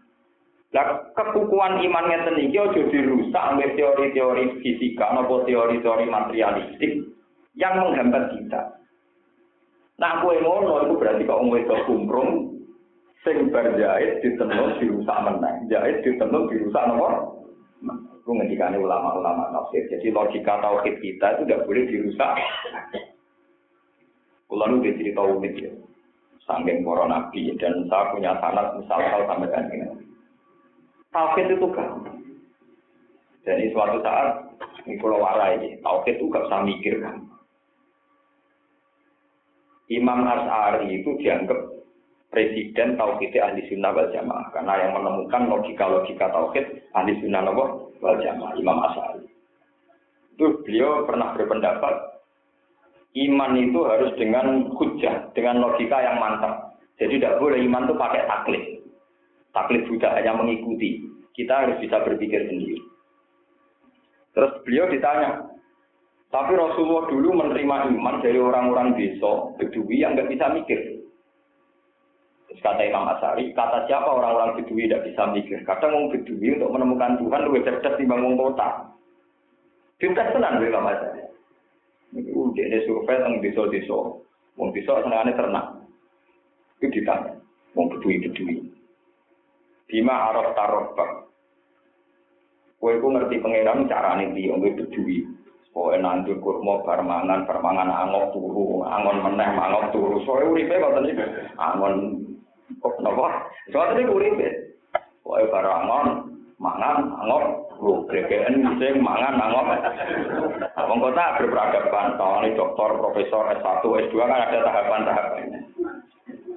Lah kekukuhan iman ngeten iki aja dirusak oleh teori-teori fisika atau teori-teori materialistik yang menghambat kita. Nah, kowe ngono itu berarti kok wong wedok kumprung sing berjahit ditenun dirusak menang. Jahit ditenun dirusak napa? Itu ngendikane ulama-ulama tafsir. Jadi logika tauhid kita itu tidak boleh dirusak. Kulo nu cerita unik ya. Sangking para nabi dan saya punya sanat misal-misal sampai kan ini. Tauhid itu gampang. Jadi suatu saat ini pulau warai, tauhid itu gak usah mikir kan. Imam As'ari itu dianggap presiden tauhid ahli sunnah wal jamaah karena yang menemukan logika-logika tauhid ahli sunnah wal jamaah Imam As'ari. Itu beliau pernah berpendapat iman itu harus dengan hujah, dengan logika yang mantap. Jadi tidak boleh iman itu pakai taklid. Taklid sudah hanya mengikuti. Kita harus bisa berpikir sendiri. Terus beliau ditanya, tapi Rasulullah dulu menerima iman dari orang-orang desa, bedui yang nggak bisa mikir. Terus kata Imam Asari, kata siapa orang-orang bedui tidak bisa mikir? Kadang orang bedui untuk menemukan Tuhan lebih cerdas dibanding kota. Pintar tenang Imam Asari. Ini dia survei tentang desa-desa. Wong desa senengane ternak. Itu ditanya. Wong bedui-bedui. Bima araf tarobak. Kowe ku ngerti pangeran carane piye wong bedui. Pokoke nandur kurma bar mangan, bar mangan angok turu, angon meneh mangok turu. Soale uripe ngoten iki. Angon kok napa? Soale iki uripe. Pokoke bar angon mangan angok Lu gregean sing mangan nangok. Wong kota berperadaban, tahun doktor, profesor, S1, S2 kan ada tahapan-tahapannya.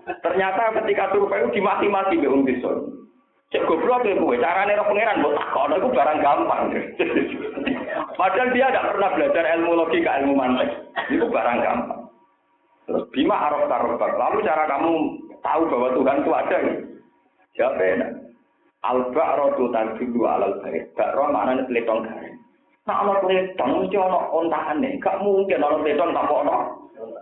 Ternyata ketika survei itu dimati-mati be wong desa. Cek goblok ya kowe, carane ro pangeran mbok takon iku barang gampang. Padahal dia tidak pernah belajar ilmu logika, ilmu mantek. Itu barang gampang. Terus bima araf tarobak. Lalu cara kamu tahu bahwa Tuhan itu ada. Siapa ya? Al-ba'ra tu tarjudu alal bayi. Ba'ra maknanya peletong gari. Nah, ada peletong, mesti ada ontahan nih. Gak mungkin ada peletong, tak ada ontah.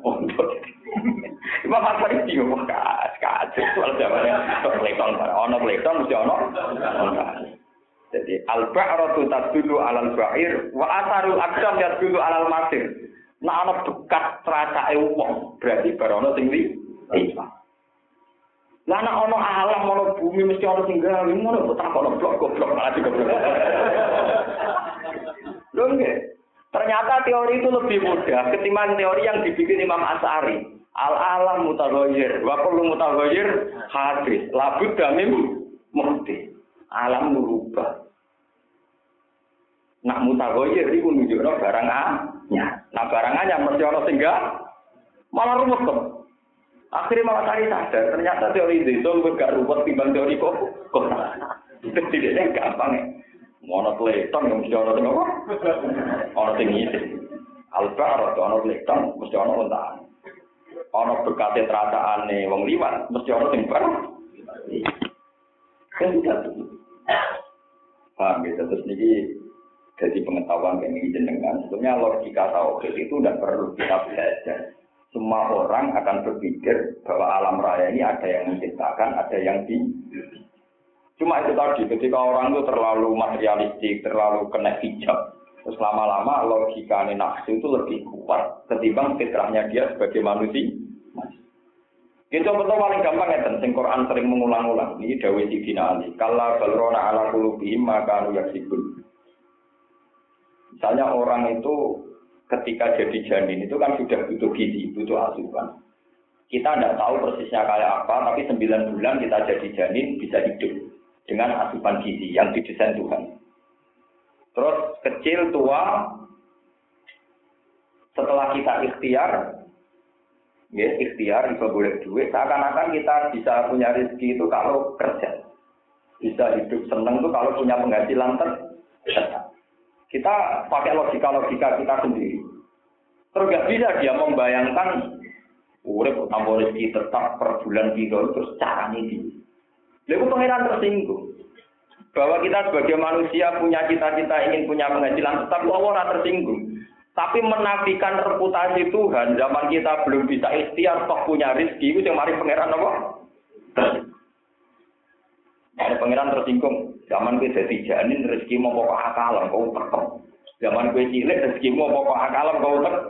*laughs* Ibu apa ini? Ibu apa? Kacau, kacau. Kalau zaman peletong, ada peletong, mesti ada ontah. Jadi, al-ba'ra tu tarjudu alal bair Wa atharul aksam tarjudu alal masir. Nah, ada dekat terasa wong Berarti, barangnya sing Iya. Lah ana ana alam ana bumi mesti ana sing gawe ngono kok tak ono blok goblok malah goblok. *laughs* Lho nggih. Ternyata teori itu lebih mudah ketimbang teori yang dibikin Imam As'ari. Al alam mutaghayyir wa kullu mutaghayyir hadis. Labud damim muhdi. Alam merubah. Nak mutaghayyir iku nunjukno barang anyar. Nah barang anyar mesti ana sing malah rumus kok. Akhirnya malah cari sadar, ternyata teori itu lebih gak ruwet timbang teori kok. Kok tidaknya gampang ya. Mau teleton yang mesti orang tengok, orang tinggi itu. Albar atau orang teleton mesti orang untaan. Orang berkata terasa aneh, wong liwat mesti orang tinggal. Kan tidak. Paham ya, terus ini jadi pengetahuan kayak ini jenengan. Sebetulnya logika tauhid itu tidak perlu kita belajar. Semua orang akan berpikir bahwa alam raya ini ada yang menciptakan, ada yang di. Cuma itu tadi, ketika orang itu terlalu materialistik, terlalu kena hijab, terus lama-lama logika nafsu itu lebih kuat ketimbang fitrahnya dia sebagai manusia. Itu betul paling gampang ya, sing Quran sering mengulang-ulang. Ini Dawi Sidina Ali. Kalla balrona ala kulubihim maka anu yaksibun. Misalnya orang itu ketika jadi janin itu kan sudah butuh gizi, butuh asupan. Kita tidak tahu persisnya kayak apa, tapi sembilan bulan kita jadi janin bisa hidup dengan asupan gizi yang didesain Tuhan. Terus kecil, tua, setelah kita ikhtiar, ya ikhtiar bisa boleh duit seakan-akan kita bisa punya rezeki itu kalau kerja bisa hidup seneng tuh kalau punya penghasilan ter kita pakai logika-logika kita sendiri terus gak bisa dia membayangkan urip tambah rezeki tetap per bulan gitu terus caranya di Lalu pengiran tersinggung bahwa kita sebagai manusia punya cita-cita ingin punya penghasilan tetap Allah tersinggung tapi menafikan reputasi Tuhan, zaman kita belum bisa ikhtiar, toh punya rizki, itu yang mari pangeran apa? Ada pangeran tersinggung. Zaman kita jadi janin, rezeki mau pokok akal, kau tekem. Zaman gue cilik, rezeki mau pokok akal, kau tekem.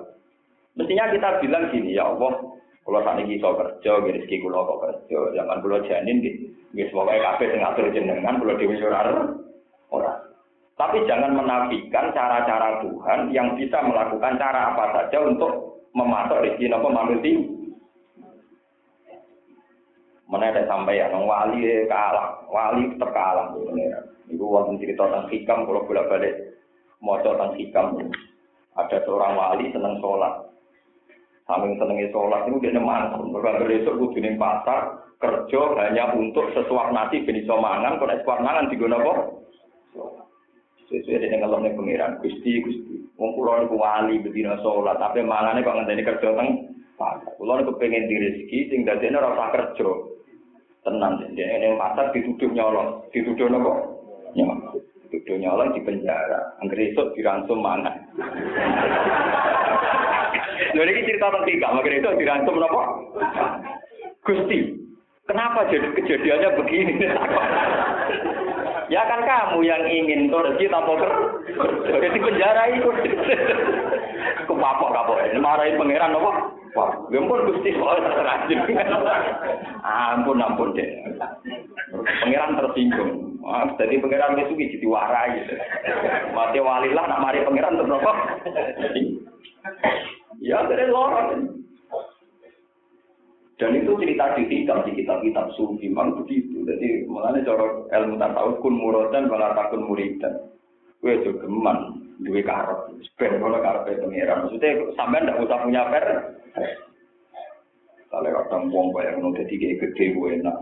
Mestinya kita bilang gini, ya Allah, kalau saat ini bisa kerja, rezeki kulo kok kerja. Zaman kulo janin, gitu. Semoga kafe ngatur jenengan, kulo dewi orang. Tapi jangan menafikan cara-cara Tuhan yang bisa melakukan cara apa saja untuk memasak rezeki nopo manusia. Mana ada sampai ya, wali kalah, wali tetap kalah. Ibu wonten cerita tentang hikam, kalau bolak balik mau tentang hikam. Ada seorang wali seneng sholat, samping senengnya sholat itu dia neman, berbagai besok kudu ning pasar kerja hanya untuk sesuap nasi benih somangan, kalau sesuap mangan digunakan Sesuai dengan ngelone pengiran, gusti gusti. Wong kulo niku wali sholat, tapi mangane kok ngenteni kerja teng pasar. Kulo pengen di rezeki sing dadekne ora kerja. Tenang, dia ini pasar dituduh nyolong, dituduh nopo? Nyolong. Dituduh nyolong di penjara. Angger esuk diransum mangan. Lha iki cerita tentang tiga, makanya itu diransum nopo? Gusti, kenapa jadi kejadiannya begini? Ya kan kamu yang ingin rezeki tanpa kerja. Jadi penjara itu. Kepapok kapok ini marahin pangeran apa? Wah, gempur gusti soal terajin. ampun ampun deh. Pangeran tersinggung. Wah, jadi pangeran itu jadi warai. Mati walilah nak mari pangeran terus apa? Ya, dari lorong. Dan itu cerita di kitab di kitab-kitab sufi memang begitu. Jadi mulanya cara ilmu tasawuf kun muradan wala takun muridan. Kue geman duwe karep. Ben kalau karep pengiran. Maksudnya sampean ndak usah punya per. Kalau kadang wong bayang nang dadi gede gue enak.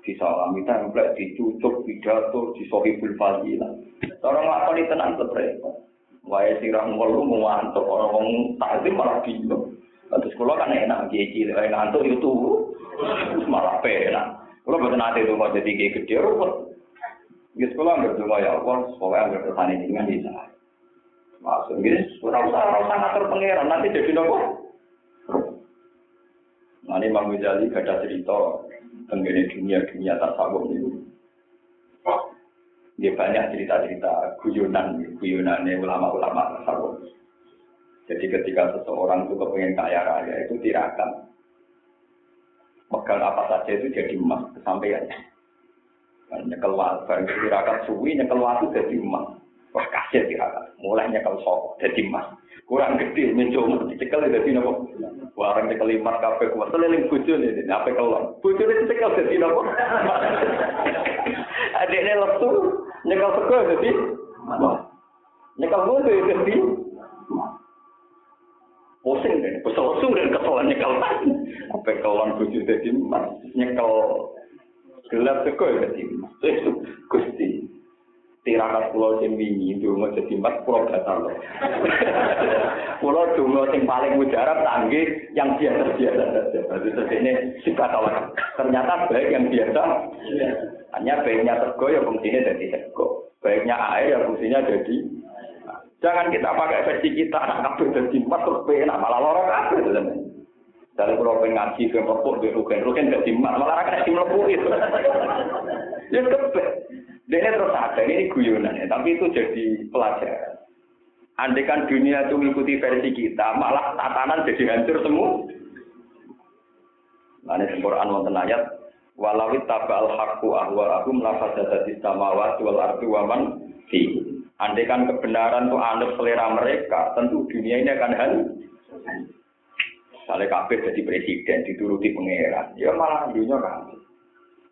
Disalami template, ditutup pidato, disohibul fadilah. Orang lakoni tenang repot. Wae sirah ngelu mau antuk orang wong takzim malah bingung. Terus kalau kan enak, kiai cilik kayak ngantuk itu malah penak. Kalau betul nanti itu mau jadi kiai gede ruwet. Ya sekolah nggak cuma ya Allah, sekolah nggak bertani dengan bisa. Maksud gini, kurang usah usah ngatur pangeran nanti jadi nopo. Nah ini Imam Ghazali gak cerita tentang dunia dunia tak sabuk ini. Dia banyak cerita-cerita guyonan, guyonannya ulama-ulama sabuk. Jadi ketika seseorang itu kepengen kaya raya itu tirakat. Megang apa saja itu jadi emas kesampaian. Nah, nyekel barang tirakat suwi nyekel waktu jadi emas. Wah kasih tirakat, mulai nyekel sok jadi emas. Kurang gede, mencoba dicekel jadi nopo. Warang nyekel lima kafe kuat, seliling bucu nih, apa kelon. Bucu ini cekel jadi nopo. *laughs* Adiknya lesu, nyekel sego jadi Nyekel bucu jadi pusing deh, kesel dan kesel nyekel apa kelon bujuk jadi mas nyekel gelap ya jadi mas itu gusti. Tirakat pulau sing wingi dungo jadi mas pulau datar pulau dungo sing paling mujarab tanggi yang biasa biasa saja. Jadi ini suka kawan ternyata baik yang biasa hanya baiknya teko ya fungsinya jadi teko baiknya air ya fungsinya jadi Jangan kita pakai versi kita, anak jadi empat terus penak malah lorong kabeh Misalnya kalau pengen ngaji ke merpuk di rugen, rugen gak dimak, malah akan di merpuk itu. *laughs* ya kebet. Dia terus ada, ini guyonan ya, tapi itu jadi pelajaran. Andai kan dunia itu mengikuti versi kita, malah tatanan jadi hancur semua. Nah, ini Quran wonten ayat, walau tabal haqqu ahwa'ahum lafazadatis samawati wal ardi wa man fi. Andai kan kebenaran itu anut selera mereka, tentu dunia ini akan hancur. Misalnya kabeh jadi presiden, dituruti pangeran, ya malah dunia kan.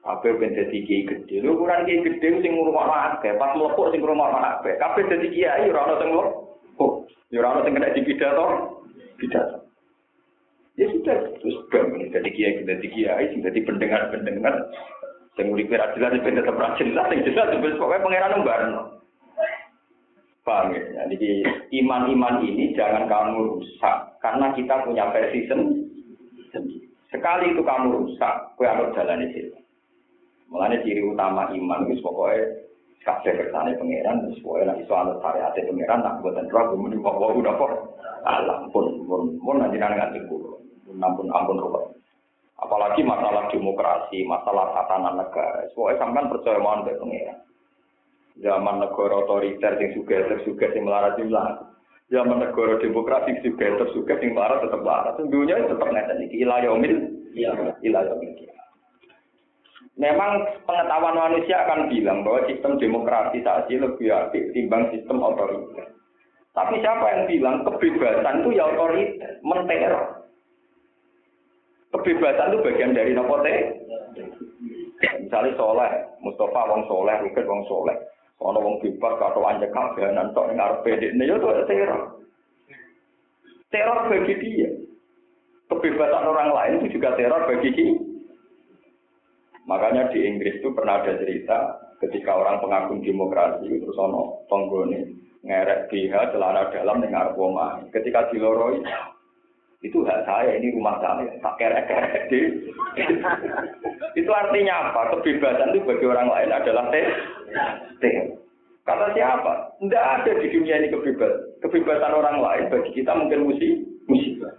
Kabeh ben dadi kiai gede. Lho ukuran kiai gede sing ngurungokno akeh, pas mlepuk sing ngurungokno akeh. Kabeh dadi kiai ora ono sing mlepuk. Ya ora ono sing kena dipidato. Pidato. Ya sudah, terus bang, jadi kiai, jadi kiai, jadi pendengar-pendengar, yang uripe ra jelas tetep ra jelas, sing jelas pokoknya pangeran nembarno. Paham ya? Jadi iman-iman ini jangan kamu rusak karena kita punya versi sendiri. Sekali itu kamu rusak, kue harus jalan itu. Mulanya ciri utama iman itu pokoknya kabeh kersane pangeran terus pokoknya nak iso anut syariat pangeran nak buatan roh muni bahwa udah kok alam pun pun pun nanti nang ngati kulo ampun ampun roh apalagi masalah demokrasi masalah tatanan negara. Pokoknya sampean percaya mohon ke pangeran. Zaman negara otoriter yang juga tersuga yang melarat jumlah zaman negara demokrasi juga tersuga yang melarat tetap melarat. Dunia tetap ngeten iki ilayomil ilayomil Memang pengetahuan manusia akan bilang bahwa sistem demokratisasi lebih aktif timbang sistem otoriter. Tapi siapa yang bilang kebebasan itu ya otoriter, menteror. Kebebasan itu bagian dari nopo Misalnya soleh, Mustafa wong soleh, Ruket wong soleh. Ono wong bebas atau anjek kabehanan tok ning arep pedekne yo ya itu teror. Teror bagi dia. Kebebasan orang lain itu juga teror bagi dia. Makanya di Inggris itu pernah ada cerita ketika orang pengagum demokrasi terus ono tonggone ngerek BH celana dalam dengan arpoma. Ketika diloroi itu hak saya, ini rumah saya, tak kerek-kerek itu artinya apa? Kebebasan itu bagi orang lain adalah teh. Kata siapa? Tidak ada di dunia ini kebebasan. Kebebasan orang lain bagi kita mungkin musibah.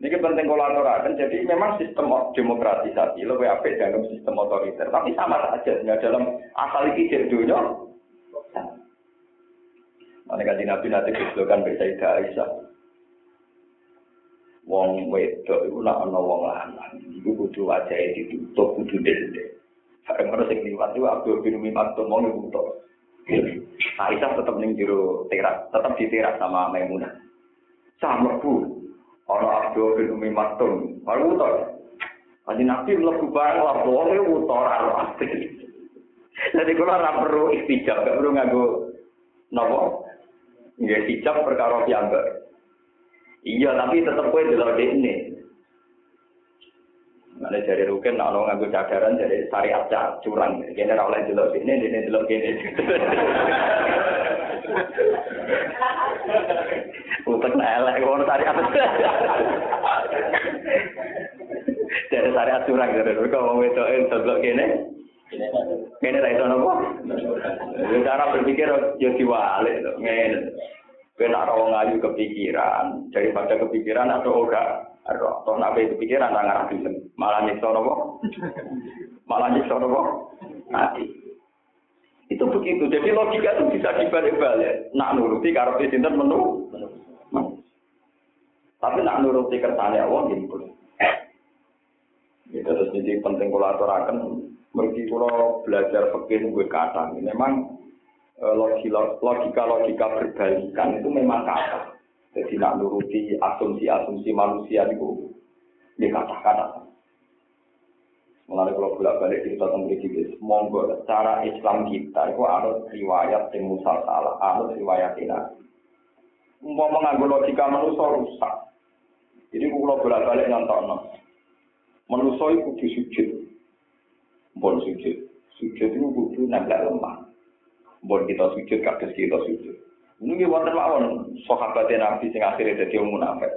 Ini penting kolaborasi. Jadi memang sistem demokratisasi lebih apik dalam sistem otoriter. Tapi sama saja. Nggak dalam asal iki dunia. Kan Nabi nanti disebutkan bersaidah Aisyah. Wong wedok iku nak ana wong lanang iku kudu wajahe ditutup kudu dende Bareng ngono sing liwat iku Abdul bin to mong iku to. Aisyah tetep ning jero teras, tetep di sama Maimunah. Sama bu, ana Abdul bin Mimak to. Baru to. Ani nabi mlebu bareng lah boleh utor ora. Jadi kula ora perlu istijab, gak perlu nganggo napa? Nggih istijab perkara piyambak. Iya, tapi tetap kue delok ini. Mana dari rukin, nak nggak cadaran dari syariat curang. Kini ora oleh delok ini, ini delok ini. Utek elek ngono syariat. Dari syariat curang dari rukin, wong wedoke delok kene. Kene ra iso nopo? Cara berpikir yo diwalik ngene. Kena rawang ayu kepikiran, daripada kepikiran atau enggak, atau atau nabi kepikiran tangan rapi malah nyiksa nopo, malah nyiksa nopo, mati. Itu begitu. Jadi logika itu bisa dibalik-balik. Nak nuruti karo sinten menu. Tapi nak nuruti kersane Allah gitu. Itu terus jadi penting kalau aturakan. Mergi kalau belajar fikih gue kata. Memang logika-logika berbalikan itu memang kata. Jadi nak nuruti asumsi-asumsi manusia itu di kata-kata. Mengenai kalau bolak balik kita tentang gitu, monggo cara Islam kita itu harus riwayat yang musal harus riwayat ini. Mau mengambil logika manusia rusak. Jadi kalau bolak balik nonton, manusia itu sujud, bon sujud, sujud itu kudu nempel lemah. Buat kita sujud, kados kita sujud. Ini wonten mawon sahabat Nabi sing akhirnya dadi wong munafik.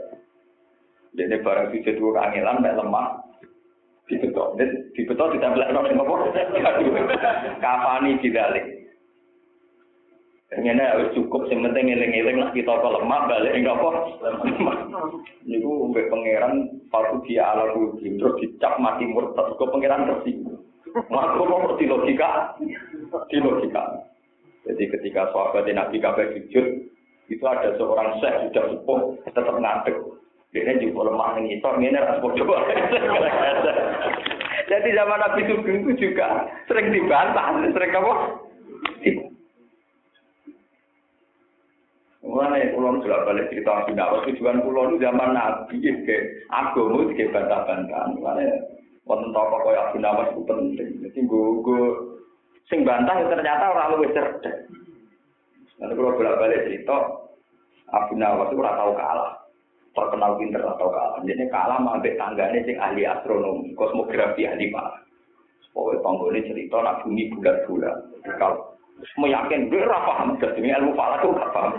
Jadi barang sujud ku kangelan mek lemah. Dibetok, dibetok ditempel nang apa? *laughs* Kafani didalik. Ngene harus cukup sing penting eling-eling lah kita kok lemah balik enggak apa. Niku mbek pangeran patu dia ala kuwi terus dicap mati murtad kok pangeran tersinggung. Maka kok di logika di logika. Jadi ketika sahabat Nabi kabeh sujud itu ada seorang syekh sudah sepuh tetap ngadeg. Dia juga lemah ning itu ngene ras bodoh. *laughs* Jadi zaman Nabi Sugeng itu juga sering dibantah, sering apa? Mulane kula sudah balik cerita Nabi Nawas tujuan itu zaman Nabi ke agama ke bantah-bantahan. Mulane wonten tokoh kaya Abu Nawas itu penting. Jadi gue sing bantah ternyata orang luwih cerdas. Nanti kalau bolak balik cerita Abu Nawas itu ora tau kalah. Terkenal pinter atau kalah. Jadi kalah ambek tanggane sing ahli astronomi, kosmografi ahli malah. Pokoknya tonggone cerita nak bumi bulat-bulat. Kalau meyakin gue ora paham dadi ilmu falak tuh gak paham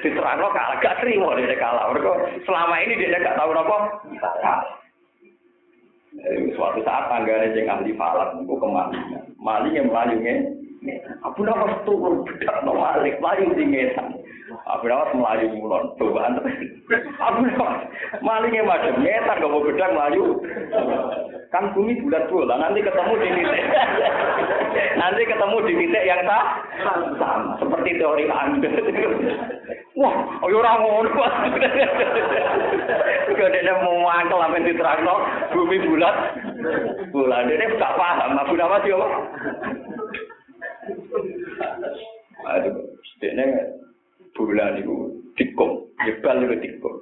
diterangno kalah gak terima dia kalah mereka selama ini dia gak tahu apa suatu saat tanggane sing ahli falak niku ke mana mali yang melayunya Abu Nawas turun bedak no malik melayu di ngetan Abu Nawas melayu mulon cobaan Abu Nawas malingnya macam ngetan gak mau bedak melayu. Kan bumi bulat bola nanti ketemu di titik. Nanti ketemu di titik yang tak sama. Seperti teori anda wah ayo orang ngono dia mau mangkel yang diterangno bumi bulat. Bulat dia gak paham Abu Nawas yo Aduh, ini bulan itu dikom, jebal itu dikom.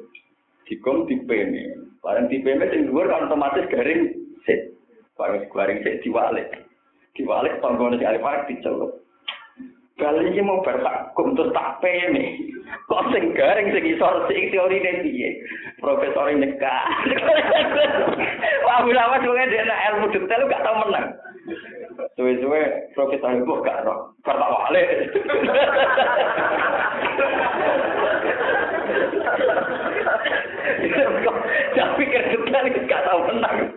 Dikom. Barang tipe ini yang luar kan otomatis garing set. Barang garing set diwalik. Diwalik tonggone si alif alif dicelup. Kali ini mau bertakum terus tak pene. Kok sing garing sing isor sing teori ini piye? Profesor ini nekah. *laughs* Wah, lama sebagai dia ilmu detail gak tau menang. Suwe-suwe profesor itu gak roh. Kata wale. Saya pikir detail itu gak tau menang.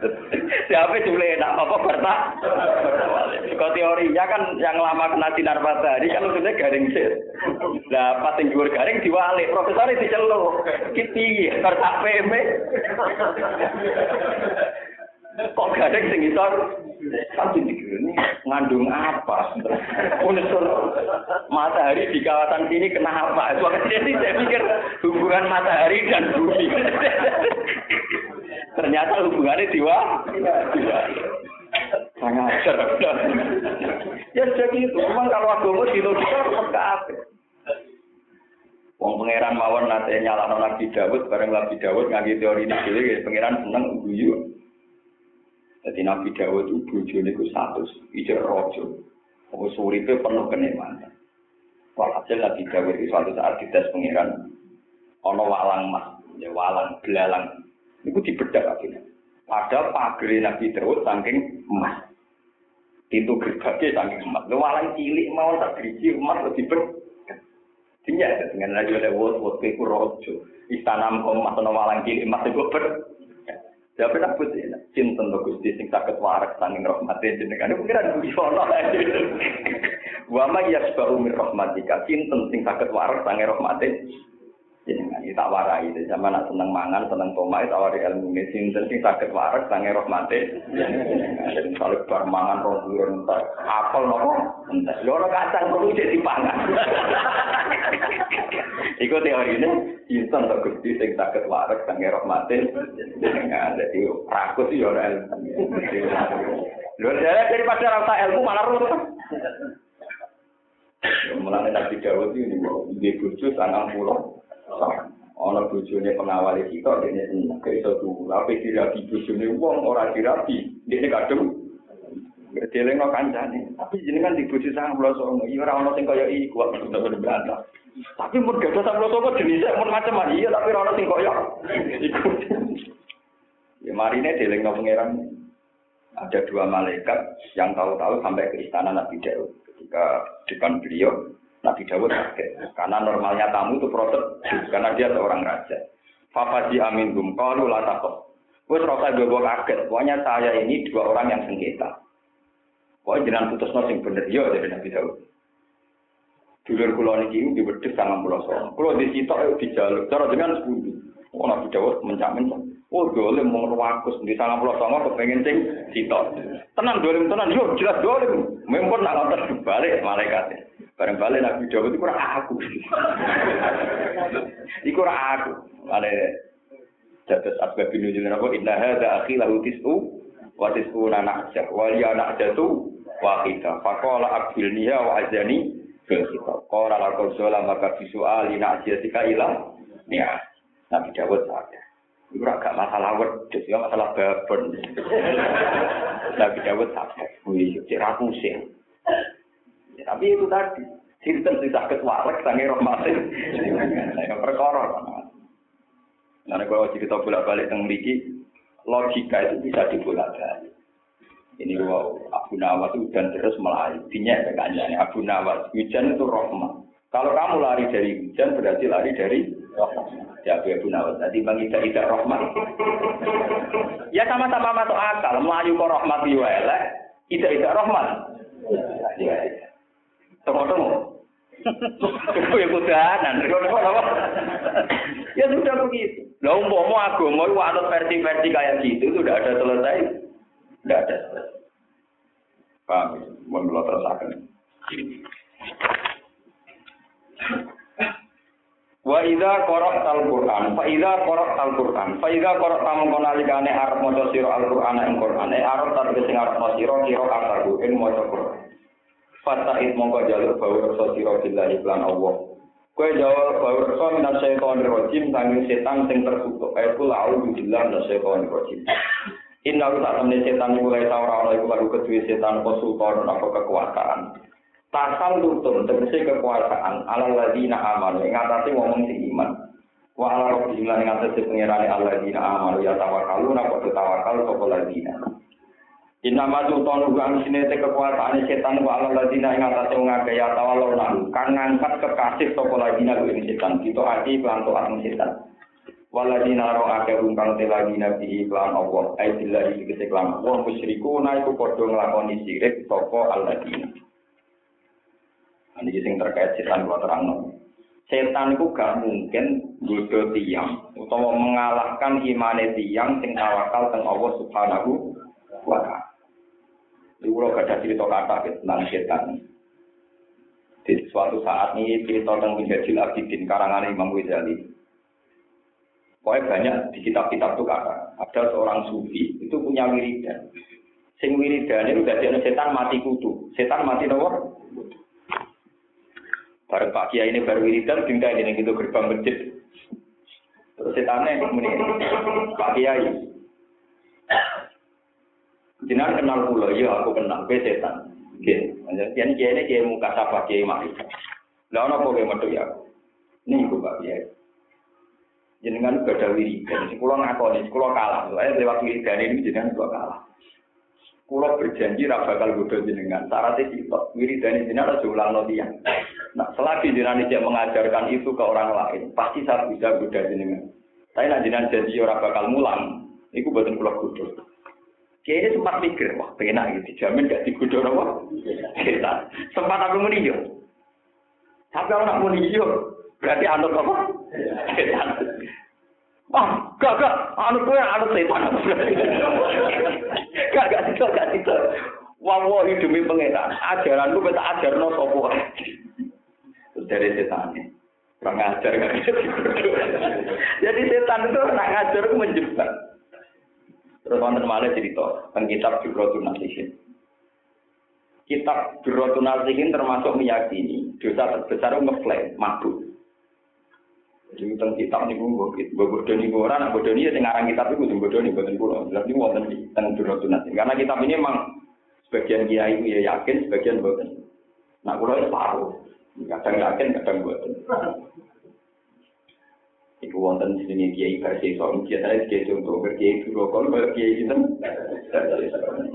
Siapa cuma enak apa berta? Kalau teorinya kan yang lama kena sinar matahari kan maksudnya garing sih. Nah pas yang garing diwalik, profesor itu celuk. Kiti, kertas PM. Kok gading sing isor kan ini ngandung apa? Unsur matahari di kawasan sini kenapa? Jadi saya pikir hubungan matahari dan bumi. Ternyata hubungannya diwa. Sangat cerdas. Ya jadi itu. Memang kalau agama di logika peka apa? Wong pangeran mawon nate nyalano Nabi Dawud bareng Nabi Dawud ngaji teori ini dhewe pangeran seneng guyu. Jadi Nabi Dawud itu bujune ku satu, ijek rojo. Oh suripe penuh kenikmatan. Walhasil Nabi Dawud itu suatu saat dites pengiran, ono walang mas, ya walang belalang. Itu dibedak akhirnya. Padahal pagri Nabi Dawud saking emas. Pintu gerbangnya saking emas. Lu walang cilik mau tak geriji emas lebih ber. Dia dengan lagi ada wot wot ke rojo. Istana emas ono walang cilik emas itu ber. Ya pernah put ya, cinten to Gusti sing saged warak saking rahmate jenengan. Iku kira ono. Wa ma yasba'u min rahmatika, cinten sing saged warak saking rahmate jenengan. Iki tak warai zaman nak seneng mangan, seneng tomah, tak warai ilmu ne cinten sing saged warak saking rahmate jenengan. Kalau bar mangan rong bulan entar apel nopo? Loro kacang kudu jadi pangan. *laughs* Iku teorine cinten to Gusti sing saged warak saking rahmate jenengan. Jadi rakus yo ora ilmu. Lho daripada rasa ilmu malah ruwet. Mulane Nabi Dawud ini mau di bojo sangang pulau. Ono bojone pengawal kita dene seneng iso tuh. Tapi dirabi bojone wong ora dirabi, dene kadung Berdeleng no kancane. Tapi jenengan di bojo sangang pulau songo. Iya ora ono sing kaya iku kok bener bantah. Tapi mun gadah sangang pulau songo jenisnya mun macam iya tapi ora ono sing kaya iku. Ya marine deleng no pangeran. Ada dua malaikat yang tahu-tahu sampai ke istana Nabi Daud. Ketika depan beliau, Nabi Dawud kaget. Karena normalnya tamu itu proses, karena dia seorang raja. Fafaji amin gum, kalau latakot. Wes rasa gue kaget. Pokoknya saya ini dua orang yang sengketa. Pokoknya jangan putus sing bener, yo dari Nabi Dawud. Dulur kula niki di wedhus sangang pulau songo. Kula di sitok ayo dijaluk. Cara dengan sepundi. Oh Nabi Dawud mencak-mencak. Oh dolim mau ngewakus di sangang pulau songo kepengen sing sitok. Tenang dolim tenan. Yo jelas dolim. Mempun nak ngotot balik malaikat. Bareng balik Nabi Dawud itu kurang aku. Iku kurang aku. Mane Dados asbab nuzul napa inna hadza akhi lahu tis'u wa tis'u anak jah wa li anak jatu wahida. Faqala akbilniha wa azani fil khitab. Qala la qawla maka bisuali na'jiyatika ila ya. Nabi Dawud sadar. Itu agak masalah wedhus, ya masalah babon. *laughs* Nabi Dawud sadar. Wih, cek aku sih. Ya, tapi itu tadi. Sinten sing saged warek sange rahmatin. Yang perkara. Nah, kalau cerita bolak-balik tentang mriki, logika itu bisa dibolak-balik. Ini wow, Abu Nawas hujan terus melayu. Dinya kekanyanya Abu Nawas, hujan itu rahmat. Kalau kamu lari dari hujan berarti lari dari rahmat. Ya Abu, Nawas, tadi bang tidak tidak rahmat. ya sama-sama masuk akal. Melayu kok rahmat diwalek, tidak tidak rahmat. Ya, ya. Tunggu-tunggu. Itu ya kudanan. ya sudah begitu. Lah umpama agama itu anut versi-versi kayak gitu itu udah ada selesai. Tidak ada selesai. Paham? Mohon kalau terasakan. Wa idza qara'tal Qur'an, fa idza qara'tal Qur'an, fa idza qara'ta mongko nalikane arep maca sira Al-Qur'an ing Qur'an, arep tarbe sing arep maca sira kira kataku ing maca Qur'an. Fata'id mongko jalur bau rasa sira billahi lan Allah. Kowe jawab bau rasa minas syaitan rajim sanging setan sing tertutup. Aku lau billah minas syaitan rajim. Inna lu tak temen setan iku lae ta ora iku lalu kedue setan apa sultan apa kekuasaan. Tasal tutun tegese kekuasaan ala ladina aman ing atase ngomong sing iman. Wa ala rabbihim lan ing atase pangerane alladzina amanu ya tawakkalu napa tawakal sapa ladina. Inna maju tonu kang sine te kekuasaan setan wa ala ladina ing atase wong akeh ya tawallu kang ngangkat kekasih sapa ladina ku ing setan kita ati lan to ing setan. Waladina ro akeh wong kang te ladina bi iklan Allah ai billahi iki klan wong musyriku na iku padha nglakoni sirik sapa alladzina. Ini sing terkait setan kula terangno. Setan itu gak mungkin godho tiang utawa mengalahkan imane tiang sing tawakal teng Allah Subhanahu wa taala. Pulau gak ada cerita kata tentang setan. Di suatu saat ini cerita tentang Minhajul Abidin karangan Imam Ghazali. Pokoknya banyak di kitab-kitab itu kata. Ada seorang sufi itu punya wiridan. Sing wiridan itu dari setan mati kutu. Setan mati nomor. Bareng Pak Kiai ini baru wiridan, tinggal ini gitu gerbang masjid. Terus setannya ini, Pak Kiai, Jenengan kenal kula, iya aku kenal, kowe setan. Nggih. Yen ini kiai muka sapa kiai mari. Lah ana apa kowe metu ya? Iku Pak Kiai. Jenengan badha wiridan, sing kula ngakoni, kula kalah. Soale lewat wiridan ini jenengan kula kalah. Kula berjanji ra bakal godho jenengan. Syaratnya sitok, wiridan jenengan aja ulang dia. Nah, selagi jenengan tidak mengajarkan itu ke orang lain, pasti saya bisa godho jenengan. Tapi nak jenengan janji ora bakal mulang, iku boten kula godho. Kiai ini sempat mikir, wah pengen gitu, dijamin gak digodol apa? Setan. Sempat aku muni yo. Tapi aku nak muni yo, berarti anut apa? Setan. Wah, gak gak, anut gue anut setan. *laughs* gak gak itu, gak itu. Wah, wah. Ajaran gue beta ajar no sopo. Dari setannya. Kurang ajar gak *laughs* Jadi setan itu nak ngajar menjebak. Terus wonten malih cerita tentang kitab Jurotun Nasihin. Kitab Jurotun Nasihin termasuk meyakini dosa terbesar ngeklaim mabuk. Jadi tentang kitab ini gue gue bodoh nih gue orang bodoh nih kitab itu gue bodoh nih bodoh ini wonten tentang Nasihin. Karena kitab ini memang sebagian kiai itu ya yakin, sebagian bodoh. Nah, kalau itu paruh. Kadang yakin, kadang bodoh. iku wonten jenenge Kiai Persi Sorong Kiai Tarik Kiai Tunggu Kiai Tunggu Kon Kiai Kiai Sinten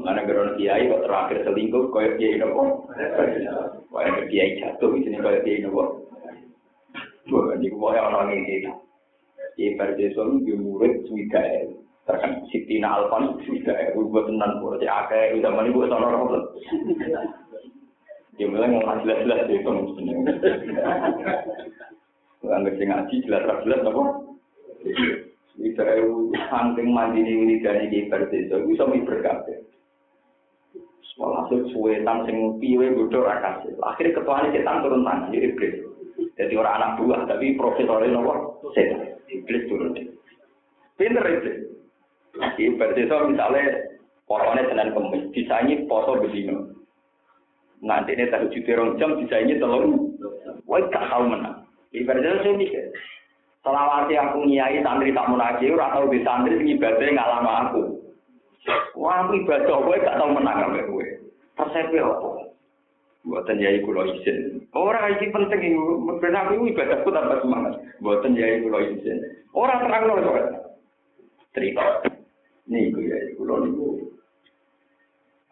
mana geron Kiai kok terakhir selingkuh koyo Kiai Nopo wae ke Kiai jatuh iki nek koyo Kiai Nopo Tuh, ini kok ya orang ini kita. Di Perdesun, di murid, suika ya. Terkan Siti Nalpan, suika ya. Gue buat tenang, gue udah jaga ya. Udah mani gue sama orang tuh. Dia bilang, ngomong jelas-jelas itu maksudnya. Anggap sing ngaji jelas jelas apa? Bisa saking mandi ini dari di itu bisa mi berkabeh. Walhasil suwetan sing piwe bodoh rakasih. Akhirnya ketuanya setan turun tangan, jadi iblis. Jadi orang anak buah, tapi profesornya nopo setan. Iblis turun. Pinter iblis. Ibarat itu misalnya potongnya Senin Kemis, disaingi foto begini. Nanti ini tahu juta rong jam disaingi telur. Wah, gak menang. Ibarat itu saya mikir. Selawati aku nyai santri tak munajat, ora tau di santri sing ibadah ngalama aku. Wah, aku ibadah kowe gak tau menang ambek kowe. Persepsi apa? Buatan yai kulo izin. Orang iki penting iki, ben aku ibadah ku tambah semangat. Buatan yai kulo izin. Orang terang lho kok. Cerita. Nih ku yai kulo niku.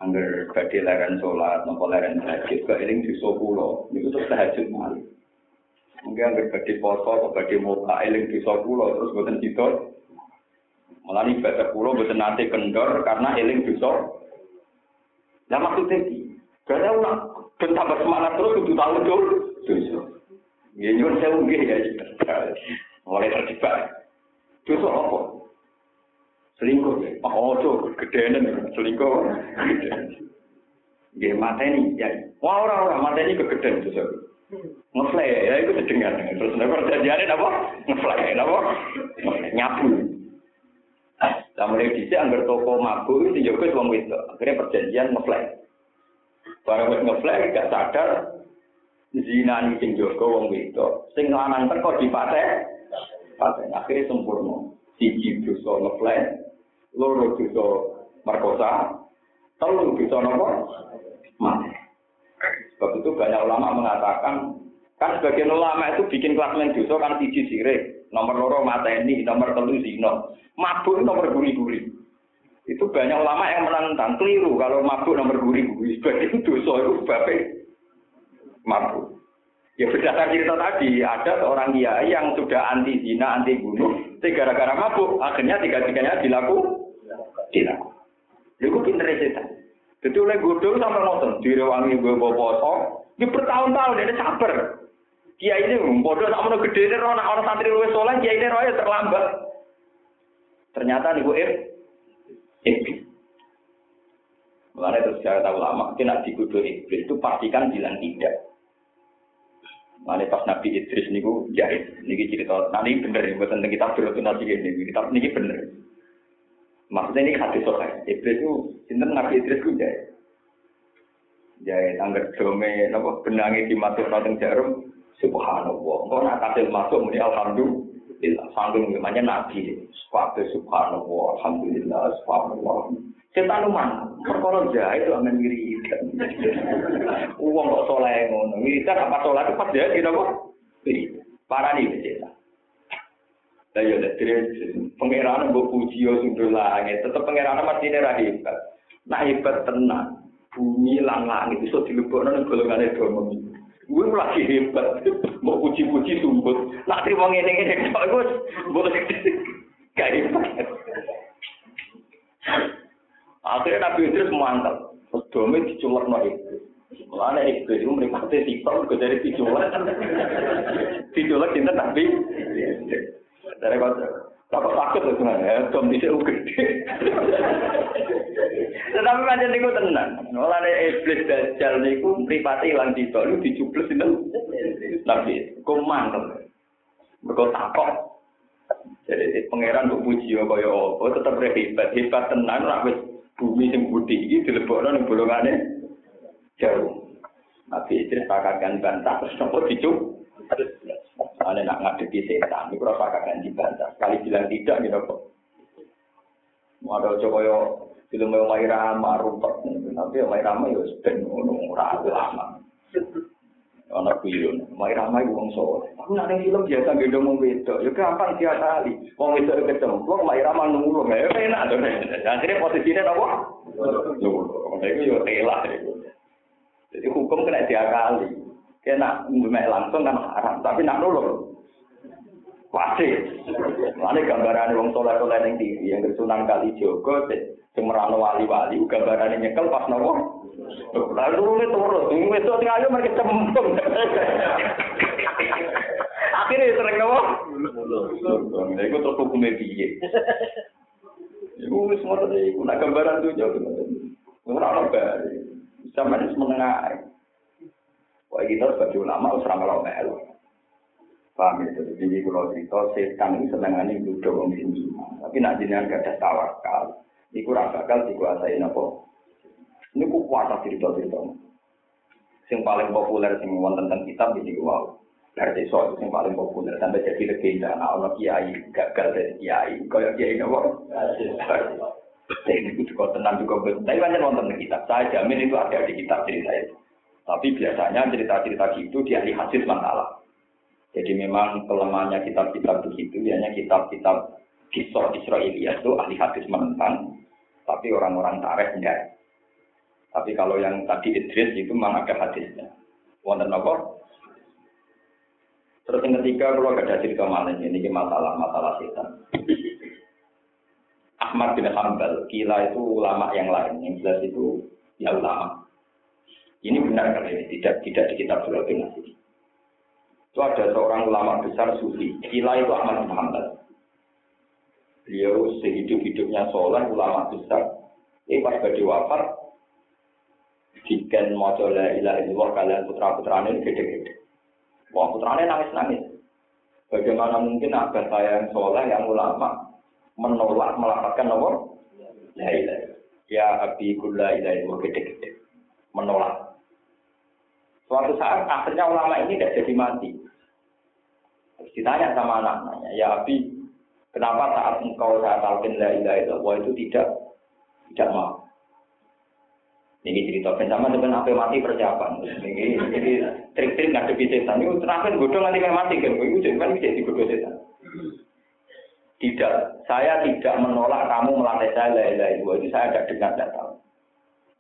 Angger badhe leren salat, napa leren tahajud, kok eling dosa kula. Niku terus tahajud malih. Mungkin badhe poso atau badhe muka eling dosa kula terus boten tidur. Malah ibadah kula boten nate kendor karena eling dosa. Lah maksudnya karena ulah ben tambah semangat terus kudu tahu dul dosa. Ya nyuwun sewu nggih ya. Mulai terjebak. Dosa apa? Selingkuh ya. Oh, tuh gedenan selingkuh. Nggih mateni ya. Wah ora-ora mateni kegedean dosa. Ngefly ya itu sedengar terus nek perjanjiane apa ngefly apa nyapu Lah mulai dhisik anggar toko mabuk itu juga wong wedok. Akhirnya perjanjian ngefly. Barang wis ngefly gak sadar zina ini sing jaga wong wedok. Sing lanang teko dipate. Pate akhirnya sempurna. Siji dosa ngefly, loro dosa merkosa, telu dosa napa? Mati. Sebab itu banyak ulama mengatakan, kan sebagian ulama itu bikin klasmen dosa kan siji sirik, nomor loro mateni, nomor telu zino, mabuk nomor guri-guri. Itu banyak ulama yang menentang keliru kalau mabuk nomor guri-guri. Sebagian dosa itu sebabnya mabuk. Ya berdasar cerita tadi, ada seorang kiai yang sudah anti zina, anti bunuh, gara-gara mabuk, akhirnya tiga-tiganya dilaku, dilaku. Itu pinter setan. Jadi oleh godol sampai nonton, direwangi gue bawa foto, di bertahun-tahun ini sabar. Kiai ini bodoh tak mau gede ini roh, orang santri luwes soleh, kiai ini roh ya terlambat. Ternyata nih gue iblis. Mulanya terus saya tahu lama, kena dikudur iblis itu pastikan bilang tidak. Mulanya pas Nabi Idris nih gue jahit, nih cerita, nah bener nih, buat tentang kitab berotun ini, kitab ini bener. Maksudnya ini hadis sokai. Iblis itu, sinten Nabi Idris itu jahit. Jahit, anggar dome, nopo benangi dimasuk nonton jarum, subhanallah. Kau nak kasil masuk, muni alhamdulillah. Sanggung namanya Nabi. Sepatu subhanallah, alhamdulillah, subhanallah. Setan uman, perkara jahit itu aman wiri. Uang kok soleh ngono. Wiridan apa soleh itu pas jahit, gitu kok. Parah nih, setan. Lah ya dari pangeran mbok puji yo sundul langit, tetep pangeran mesti ra hebat. Nah hebat tenan. Bumi lang langit iso dilebokno nang golongane domo. Gue lagi hebat, mau puji-puji sumput. Nak terima ngene-ngene kok iku mbok gak hebat. Akhirnya Nabi Idris mantap. Dome diculek no iblis. Mulanya iblis itu meripati tiktok, gue dari diculek. Diculek cinta Nabi. Dari kota, apa takut tuh sebenarnya, dom bisa gede. Tetapi macam itu tenang. Mulanya iblis dajjal niku meripati hilang tiktok, lu dicubles itu. Gue mantap. Mereka takut. Jadi pangeran bu puji ya kaya apa tetep hebat hebat tenan ora wis bumi sing putih iki dilebokno ning bolongane jauh. Nabi Idris pakatkan bantah terus nopo dicup. Ane nak ngadepi setan, itu rasa kakak dibantah. Sekali bilang tidak gitu kok. Ada coba yo film yang Mai Rama, rumput. Tapi Mai Rama yo sedang ngono ragu lama. Anak film, Mai Rama itu wong soleh. Aku nak film biasa gendong wong wedok. Yo gampang dia kali. Wong wedok ketemu, wong Mai Rama nunggu. Ya enak tuh. Akhirnya posisinya apa? Nunggu. Itu yo telah. Jadi hukum kena diakali. Kena ngemek langsung kan haram, tapi nak nulung. Pasti. Mana gambaran wong soleh soleh yang tinggi yang kesunan kali jogo, Sing merano wali-wali gambarane nyekel pas nopo. Lalu turun, ini itu sing ayo mereka cembung. Akhirnya sering nopo. Lha iku terus hukume piye? Wis ngono iku nak gambaran tuh jauh. Ono bare. Sampeyan wis menengah. Wah kita sebagai ulama harus ramal melu. Paham ya? Jadi kalau cerita setan ini senengannya duduk sing iman. Tapi nak jenengan gak ada tawakal. Iku ora bakal dikuasai napa. Ini ku kuasa cerita-cerita. Sing paling populer sing wonten tentang kitab iki wow. Berarti soal yang paling populer sampai jadi legenda. Nah, ono kiai gagal dari kiai. Kaya kiai napa? Ini juga tenang juga. Tapi banyak nonton di kitab. Saya jamin itu ada di kitab cerita itu. Tapi biasanya cerita-cerita gitu di ahli hadis masalah. Jadi memang kelemahannya kitab-kitab begitu, hanya kitab-kitab kisah Israelia itu ahli hadis menentang, tapi orang-orang tarikh enggak. Tapi kalau yang tadi Idris itu memang ada hadisnya. Wonten apa? Terus yang ketiga, kalau ada cerita malam ini masalah masalah setan. Ahmad bin Hanbal, kila itu ulama yang lain, yang jelas itu ya ulama. Ini benar kan ini tidak tidak di kitab surat nasi. Itu ada seorang ulama besar sufi. Kila itu Ahmad bin Hanbal. Beliau sehidup-hidupnya soleh ulama besar. Ini pas badi wafat, Diken mau la ilaha illallah kalian putra putranya ini gede-gede. Wah putranya nangis-nangis. Bagaimana mungkin abah saya yang soleh, yang ulama, menolak melaporkan nomor la ilaha Ya abi kulla ilaha illallah gede-gede. Menolak. Suatu saat akhirnya ulama ini tidak jadi mati. Terus ditanya sama anak-anaknya, ya Abi, kenapa saat engkau saya talqin la ilaha illallah itu tidak tidak mau? Ini cerita bersama dengan apa mati persiapan. Ini jadi trik-trik ngadepi setan. Ini terakhir bodoh nanti mati kan? Itu jadi kan bisa dibodoh setan. Tidak, saya tidak menolak kamu melatih saya la ilaha illallah. Itu saya ada dengar datang.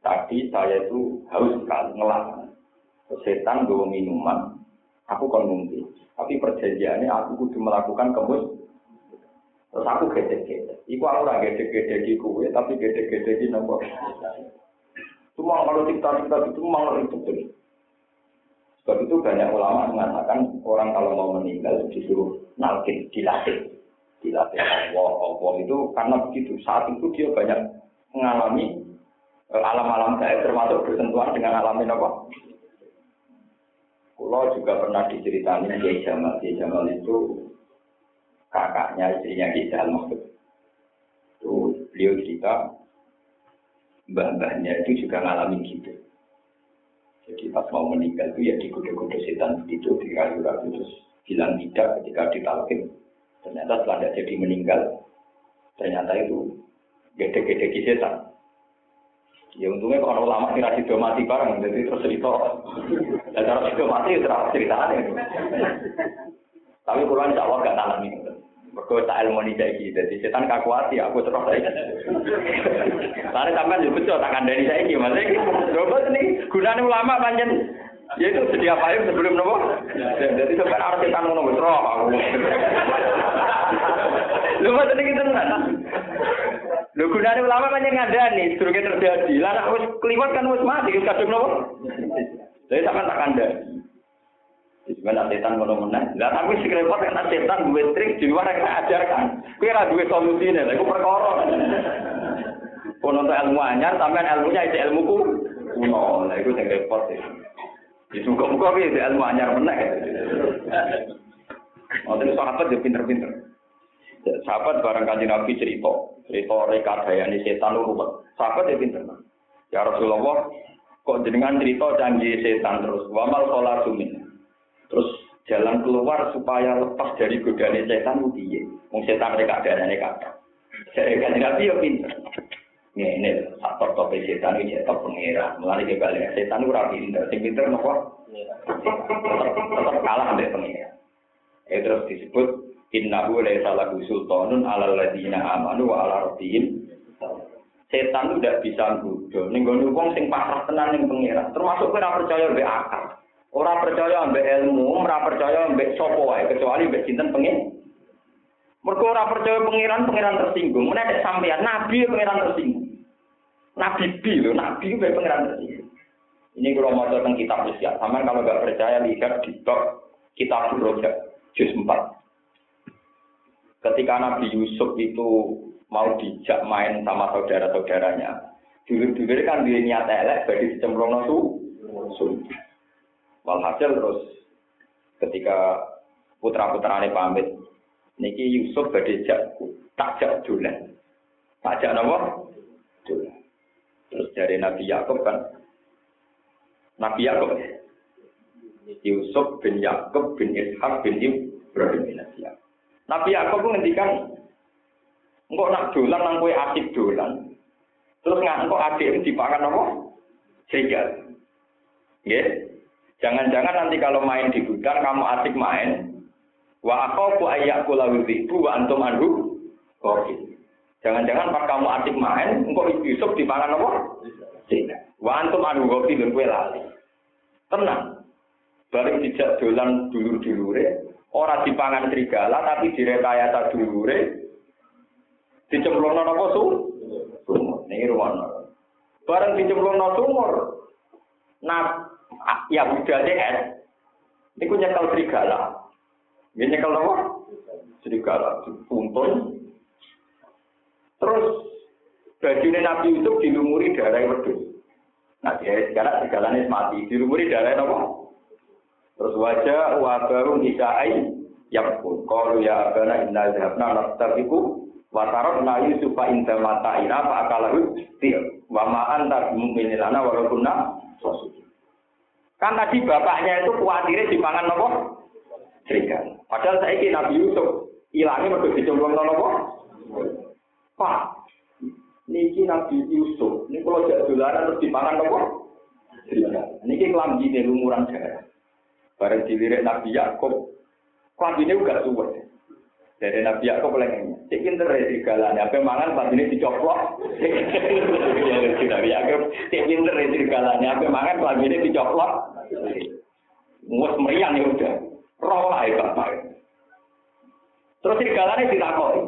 Tapi saya itu haus sekali ngelak setan bawa minuman, aku kan mungkin. Tapi perjanjiannya aku kudu melakukan kemus. Terus aku gede-gede. Iku aku ora gede-gede di kue, tapi gede-gede di nomor. Cuma kalau cerita-cerita itu memang itu betul. Sebab itu banyak ulama mengatakan orang kalau mau meninggal disuruh nalkin, dilatih. Dilatih Allah, Allah itu karena begitu. Saat itu dia banyak mengalami eh, alam-alam gaib termasuk bersentuhan dengan alam apa? Kulo juga pernah diceritakan Kiai Jamal. Kiai Jamal itu kakaknya istrinya Kiai Jamal maksud. Itu beliau cerita mbah-mbahnya itu juga ngalamin gitu. Jadi pas mau meninggal itu ya digoda-goda setan itu di kayu ragu terus bilang tidak ketika ditalkin. Ternyata setelah jadi meninggal, ternyata itu gede-gede setan. Ya untungnya kalau lama sido mati bareng, jadi terus cerita. Dan kalau sido mati terus ceritanya. Tapi kalau insya Allah gak tahan ini. Mereka tak ilmu ini gitu. Jadi setan kakuati, aku terus saya. Tadi sampai juga betul, tak kandani saya ini. Maksudnya, coba ini gunanya ulama panjang. Ya itu sedia payung sebelum nopo. Jadi sampai harus ngono wis roh aku. Lu mau tadi kita nggak? Lu gunanya ulama banyak ngandani, durungnya terjadi. Lah nek wis kliwat kan wis mati, kadung nopo? Jadi sampean tak kandani. Sebenarnya setan ngono meneh. Lah tapi sing repot kan setan duwe trik di luar yang ajarkan. Kuwi ora duwe solusine, lha iku perkara. Untuk ilmu anyar, sampean ilmunya itu ilmu kuno. Lah iku sing repot. Di muka-muka piye ilmu anyar meneh. Oh, terus sahabat dia pinter-pinter. Sahabat barang kanji Nabi cerita, cerita rekadayane setan ruwet. Sahabat dia pinter. Ya Rasulullah, kok jenengan cerita canggih setan terus. Wamal sholat sumin. Terus jalan keluar supaya lepas dari godaan setan itu piye? Wong setan rekadayane kata. Saya kanji Nabi ya pinter. ini faktor tope setan ini tetap pengira. Mulai ke balik setan rapi pinter. Sing pinter nopo? Tetap kalah sampai pengira. Itu terus disebut innahu laisa lahu sultanun alal ladina amanu wa ala rabbihim. Setan itu tidak bisa nggodho. Ning gone wong sing pasrah tenan ning pengira. Termasuk ora percaya mbek akal. Ora percaya mbek ilmu, ora percaya mbek sapa wae kecuali mbek sinten pengen. Mergo ora percaya pangeran, pangeran tersinggung. Menek sampeyan nabi pangeran tersinggung. Nabi bi loh, Nabi itu pengiran tersihir. Ini kalau mau tentang kitab ya, sama kalau nggak percaya lihat di top kitab Rojak, juz 4. Ketika Nabi Yusuf itu mau dijak main sama saudara-saudaranya, dulu-dulu kan dia niat elek, bagi dicemplung nasu, Walhasil terus ketika putra-putrane pamit, niki Yusuf badhe jak takjak dolan. Takjak napa? Dolan. Terus dari Nabi Yakub kan Nabi Yakub Yusuf bin Yakub bin Ishak bin Ibrahim bin Asyam. Nabi Yakub ngendikan engkau nak dolan nang kowe asik dolan. Terus nggak engkau adik dipakan apa? Serigala. Ya. Jangan-jangan nanti kalau main di hutan kamu asik main. Wa aku ayyaku lawu ribu wa antum anhu koki. Jangan-jangan pas kamu asik main, engkau Yusuf dipangan apa? Serigala. Wa antum anhu koki dan kue lali. Tenang. Bareng dijak dolan dulur-dulure, ora dipangan serigala tapi direkayasa dulure. Dicemplungno napa su? Sumur. Niki ruwono. Bareng dicemplungno sumur. Nah, ya budale es. Niku nyekel serigala. Dia nyekel apa? Serigala. Puntun. Terus bajunya Nabi Yusuf dilumuri darah wedhus. Nah, dia sekarang segalanya mati. Dilumuri darah apa? Terus wajah wa baru nisai yang pun. Kalau ya abana inna zahabna nastabiku wa tarabna yusufa inda mata ina fa akalahu tir. Wa ma anta lana walaupun Kan tadi bapaknya itu khawatirnya dipangan nopo? Serigala. Padahal saya ini Nabi Yusuf hilangnya mereka dicemplung nopo? Pak, niki Nabi Yusuf, ini kalau jadi dolaran terus dipangan nopo? Serigala. Niki kelambi ini lumuran darah. Bareng dilirik Nabi Yakub, kelambi ini juga suwet. Dari Nabi Yakub lagi, cek pinter ya serigalanya, apa mangan pas ini dicoplok. Nabi Yakub, cek pinter ya serigalanya, apa mangan pas ini dicoplok. Mus meriang ya udah, roh lah ya bapak. Terus serigalanya ditakoi.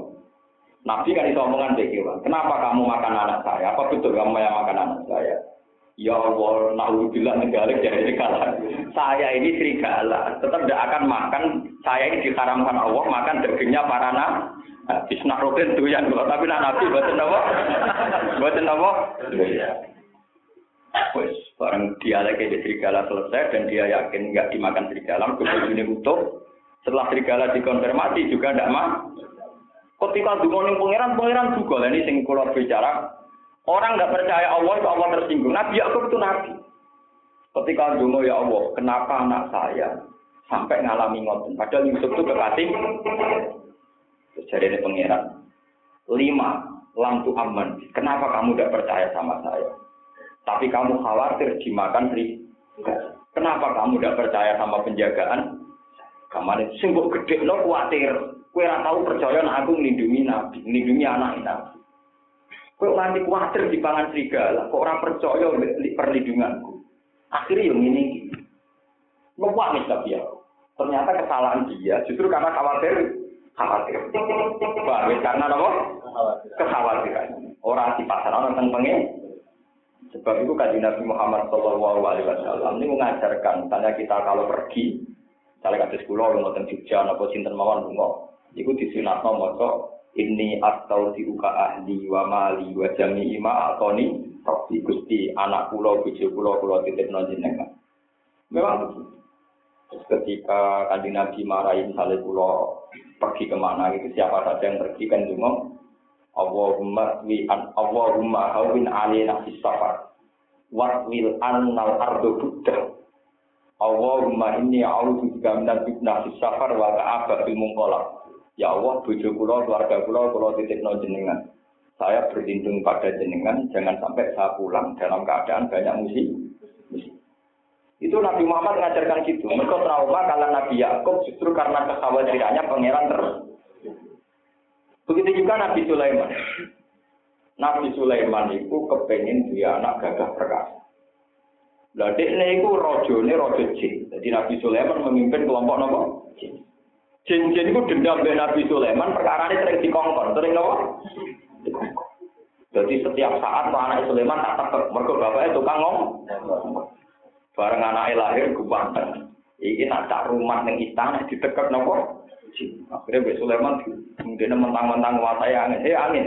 Nabi kan itu omongan begitu, kenapa kamu makan anak saya? Apa betul kamu yang makan anak saya? Ya Allah, naudzubillah negara jadi serigala. Saya ini serigala, tetap tidak akan makan. Saya ini diharamkan Allah makan dagingnya para roken tuh yang tapi nak nabi buatan apa? Buatan apa? Wes, barang dia lagi di serigala selesai dan dia yakin nggak dimakan serigala, kemudian utuh. Setelah serigala dikonfirmasi juga tidak mah. Ketika dungoning pangeran, pangeran juga. Ini sing bicara Orang nggak percaya Allah itu Allah tersinggung. Nabi Yakub itu nabi. Ketika dulu ya Allah, kenapa anak saya sampai ngalami ngoten? Padahal Yusuf itu kekasih. Jadi ini pangeran. Lima, lampu aman. Kenapa kamu tidak percaya sama saya? Tapi kamu khawatir dimakan ri. Kenapa kamu tidak percaya sama penjagaan? Kamane sing gede lo khawatir. Kue tahu percaya nak aku melindungi nabi, melindungi anak nabi. Kok nanti khawatir di pangan serigala, kok orang percaya perlindunganku. Akhirnya yang ini, ngewangi tapi ya. Ternyata kesalahan dia justru karena khawatir, khawatir. Bahwa karena apa? Kekhawatiran. Orang di pasar orang tentang pengen. Sebab itu kaji Nabi Muhammad Shallallahu Alaihi Wasallam ini mengajarkan, tanya kita kalau pergi, misalnya sekolah, mau tentang Jogja, apa cinta mawar bungo, itu nomor ini atau diuka ahli wa mali wa jami ima atoni. Tapi gusti anak pulau bojo pulau pulau titip jenengan. Memang begitu. Ketika kanjeng Nabi marahin misalnya pulau pergi ke mana itu siapa saja yang pergi kan cuma Allahumma wi an Allahumma hawin alina fis safar. Wa wil annal ardu buddha. Allahumma inni a'udzu bika min fitnah fis safar wa ta'aba bil munqalab Ya Allah, bojo kula, keluarga kula, kula titipno jenengan. Saya berlindung pada jenengan, jangan sampai saya pulang dalam keadaan banyak musik. Itu Nabi Muhammad mengajarkan gitu. Mereka trauma karena Nabi Yakub justru karena kekhawatirannya pangeran terus. Begitu juga Nabi Sulaiman. Nabi Sulaiman itu kepengen dia anak gagah perkasa. Lah dekne iku rajane raja jin. Jadi Nabi Sulaiman memimpin kelompok nopo? Jin. Jin-jin itu dendam dengan Nabi Sulaiman, perkara ini sering dikongkon, sering apa? Jadi setiap saat anak Sulaiman tak tekek, mergo bapaknya tukang ngomong. Bareng anaknya lahir gubanteng. Iki nak cak rumah ning istana ditekek nopo? Akhirnya Mbak Sulaiman mungkin mentang-mentang watai angin. Eh angin,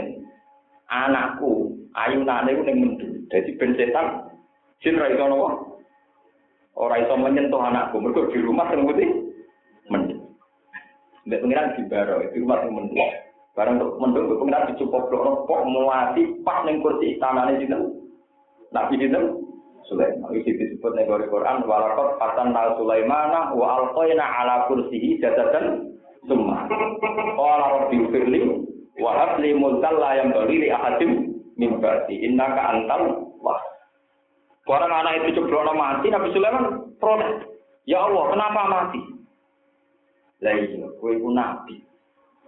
anakku ayunane ku ning mendu. Dadi ben setan jin ra iso nopo? Ora menyentuh anakku. Mergo di rumah sing putih. Mbak pengiran di baro, di rumah sing mendu. Barang untuk mendung, untuk pengiran dicukup blok kok muati pas ning kursi istana ini Nabi dinten Sulaiman. Itu disebut ning Quran walaqad fatanna Sulaimana wa alqaina ala kursihi jadadan summa. Qala rabbi firli wa habli mulkan la yanbaghi li ahadim min ba'di innaka antal wah. Orang anak itu ceblono mati, Nabi Sulaiman protes. Ya Allah, kenapa mati? Lah iya, kowe nabi.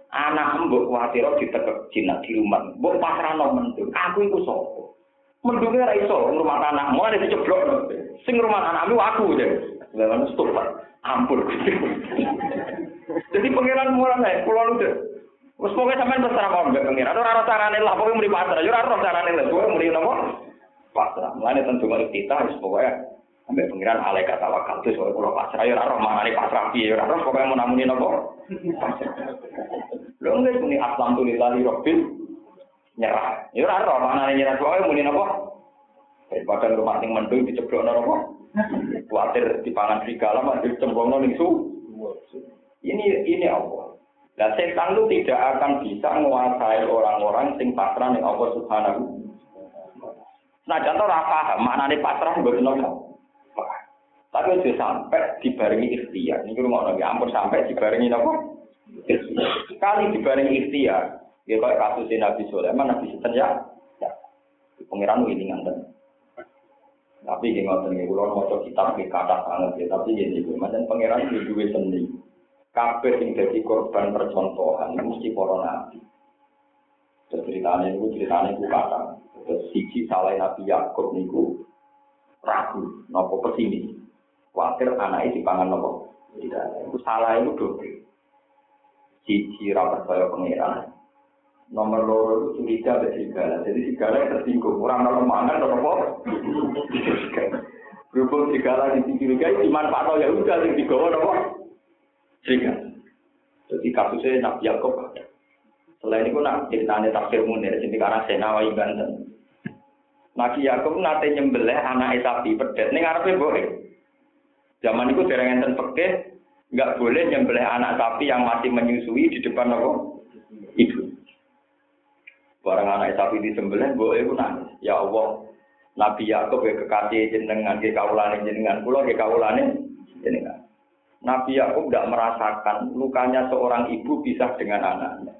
anak mbok kuwatir ditekek jinak di rumah. Mbok pasrahno mendung. Aku iku sapa? Mendunge ra iso ngrumat anak, mulane diceblok. Sing ngrumat anakmu aku ya. Lah stop. Ampun. Jadi pangeran mulai nek kula lu Wes pokoke sampean terserah mau mbek pangeran. Ora ora carane lah pokoke muni pasrah. Ya ora ora carane lah. Pokoke muni napa? Pasrah. Mulane tentu mari kita wis pokoke ambek pangeran alaikat tawakal terus pokoke kula pasrah. Ya ora mangane pasrah piye. Ya ora pokoke mun namuni napa? *laughs* Lho enggak muni aslam tu lillahi rabbil nyerah. Ya ora ora manane nyerah pokoke muni napa? Daripada rumah sing mendung diceblokno napa? *laughs* Kuatir dipangan serigala mah dicemplungno ning su. Ini ini Allah. Nah, setan itu tidak akan bisa menguasai orang-orang sing pasrah ning Allah Subhanahu. Nah, contoh ora paham maknane pasrah mboten nopo. Tapi itu sampai dibarengi ikhtiar. Ini rumah nabi ampun sampai dibarengi nopo. Sekali dibarengi ikhtiar, ya kayak kasus Nabi Sulaiman, Nabi Sulaiman ya, ya. Pengiran ini nganten. Tapi yang ngotot nih, kalau mau kitab di kata banget ya, tapi ini gue macam pangeran di dua seni. Kabeh yang jadi korban percontohan mesti para nabi. Terus ceritanya itu ceritanya itu kata. Terus siji salah nabi Yakub niku ragu, nopo pesini. Khawatir anaknya dipangan nopo. Tidak, itu salah itu dobre. Siji rapat saya pangeran. Nomor loro itu curiga ada serigala. Jadi serigala yang tersinggung. Orang kalau mangan apa? Berhubung serigala di curiga, dimanfaatkan ya udah yang digawa apa? Serigala. Jadi kasusnya Nabi Yaakob ada. Selain itu nak ceritanya tafsir munir, jadi karena Senawawi Banten. Nabi Yaakob nate nyembelih anak sapi pedet. Ini ngarepe boleh. Zaman itu dereng enten pekeh, nggak boleh nyembelih anak sapi yang masih menyusui di depan apa? Ibu. Barang anak sapi disembelih, boleh pun nangis. Ya Allah, Nabi Yaakob ya kekasih jenengan, ya kaulane jenengan, pulau ya kaulane jenengan. Nabi Yakub tidak merasakan lukanya seorang ibu pisah dengan anaknya.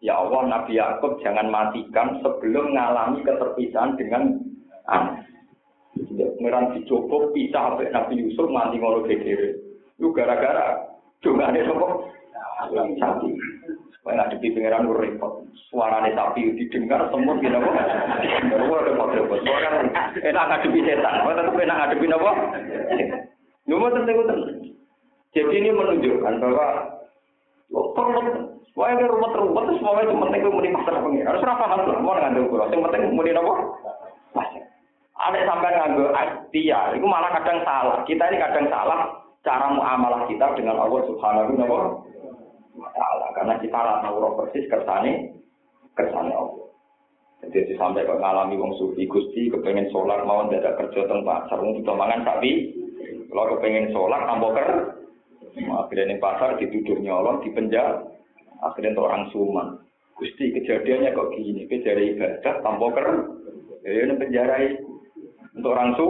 Ya Allah, Nabi Yakub jangan matikan sebelum mengalami keterpisahan dengan anak. Pengiran dicoba pisah sampai Nabi Yusuf mati ngono gegere. Lu gara-gara dongane sapa? Sapi. Supaya ngadepi pengiran lu repot. Suarane sapi didengar semut gitu apa? Ada repot-repot. Soalnya enak ngadepi setan. Tetap enak ngadepi apa? Lu mau tentu Jadi ini menunjukkan bahwa perlu Wah, ini rumah terumah terus semua itu penting itu muni pasar pengen. Harus paham lah, mau nggak ukuran. Yang penting muni apa? Ada sampai nganggo ikhtiar, itu malah kadang salah. Kita ini kadang salah cara muamalah kita dengan Allah Subhanahu wa taala. Karena kita rasa tahu persis kersane kersane Allah. Jadi sampai kok ngalami wong sufi Gusti kepengen sholat mau tidak kerja tempat sarung kita mangan kalau kepengen sholat tambah ker. Akhirnya di pasar dituduh nyolong di penjara akhirnya orang suman. Gusti kejadiannya kok gini? Kejadian ibadah tambah ker. Ya penjara untuk orang su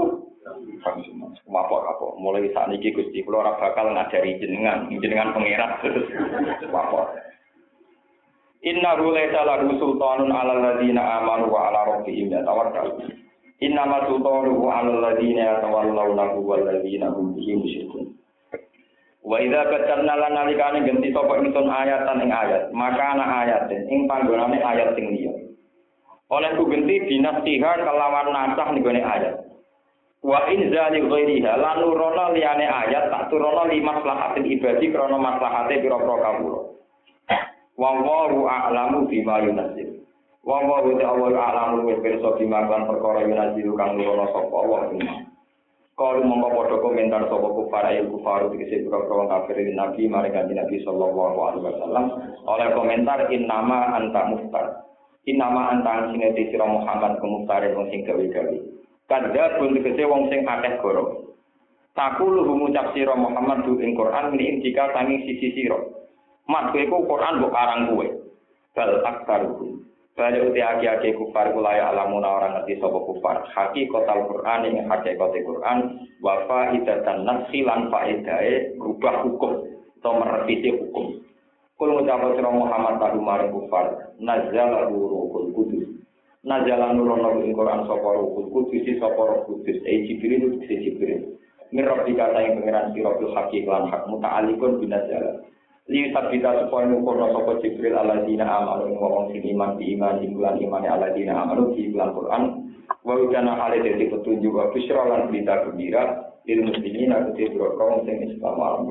orang apa mulai saat ini Gusti kalau orang bakal ngajari jenengan jenengan pengirat apa *laughs* Inna laysa lahu sultanun 'alal ladzina amanu wa 'ala rabbihim yatawakkalun. Inna ma sultanu 'alal ladzina yatawallawnahu wal ladzina hum bihi musyrikun. Wa idza batalna lan nalikane genti sapa ingsun ayatan ing ayat, maka ana ayat ing panggonane ayat sing liya. Oleh ku genti dinasiha kelawan nasah ning ayat. Wa in zali ghairiha lan nurono liyane ayat tak turono lima maslahatin ibadi krana maslahate pira-pira kawula. Wallahu a'lamu bima yunzil. Wa wa wa awal alamu wis pirsa bimaklan perkara yunazilu kang nurono sapa Allah Kalau mongko padha komentar sapa kufar ayo kufar dikese pira-pira kafir Nabi mari kanjeng Nabi sallallahu alaihi wasallam oleh komentar innama anta muftar. Innama anta sing sira Muhammad kemuftar wong sing gawe-gawe. Kadha pun dikese wong sing akeh goro. Takulu ngucap sira Muhammad du ing Quran ini jika tangi sisi sira. Mat kowe Quran mbok karang kowe. Bal aktaruhum. Balik uti aki-aki kufar kulaya alamuna orang ngerti sopo kufar. Haki kotal Quran yang hakikat Quran. Wafa idatan nafsi lan faedae rubah hukum. Atau merevisi hukum. Kul ngucapa sira Muhammad tahu maring kufar. Nazala ruhul kudus. Nazala nurono ing Quran sapa ruhul kudus si sapa kudus. Eh Jibril si Jibril. Mirab dikata yang pengiran sira bil haki lan hak muta'alikun binazala. li sabita supaya nukono sapa Jibril aladina amalu ing wong sing iman di iman di bulan iman aladina di bulan Quran wa kana hale dadi petunjuk wa berita gembira lil muslimin aku sing Islam alam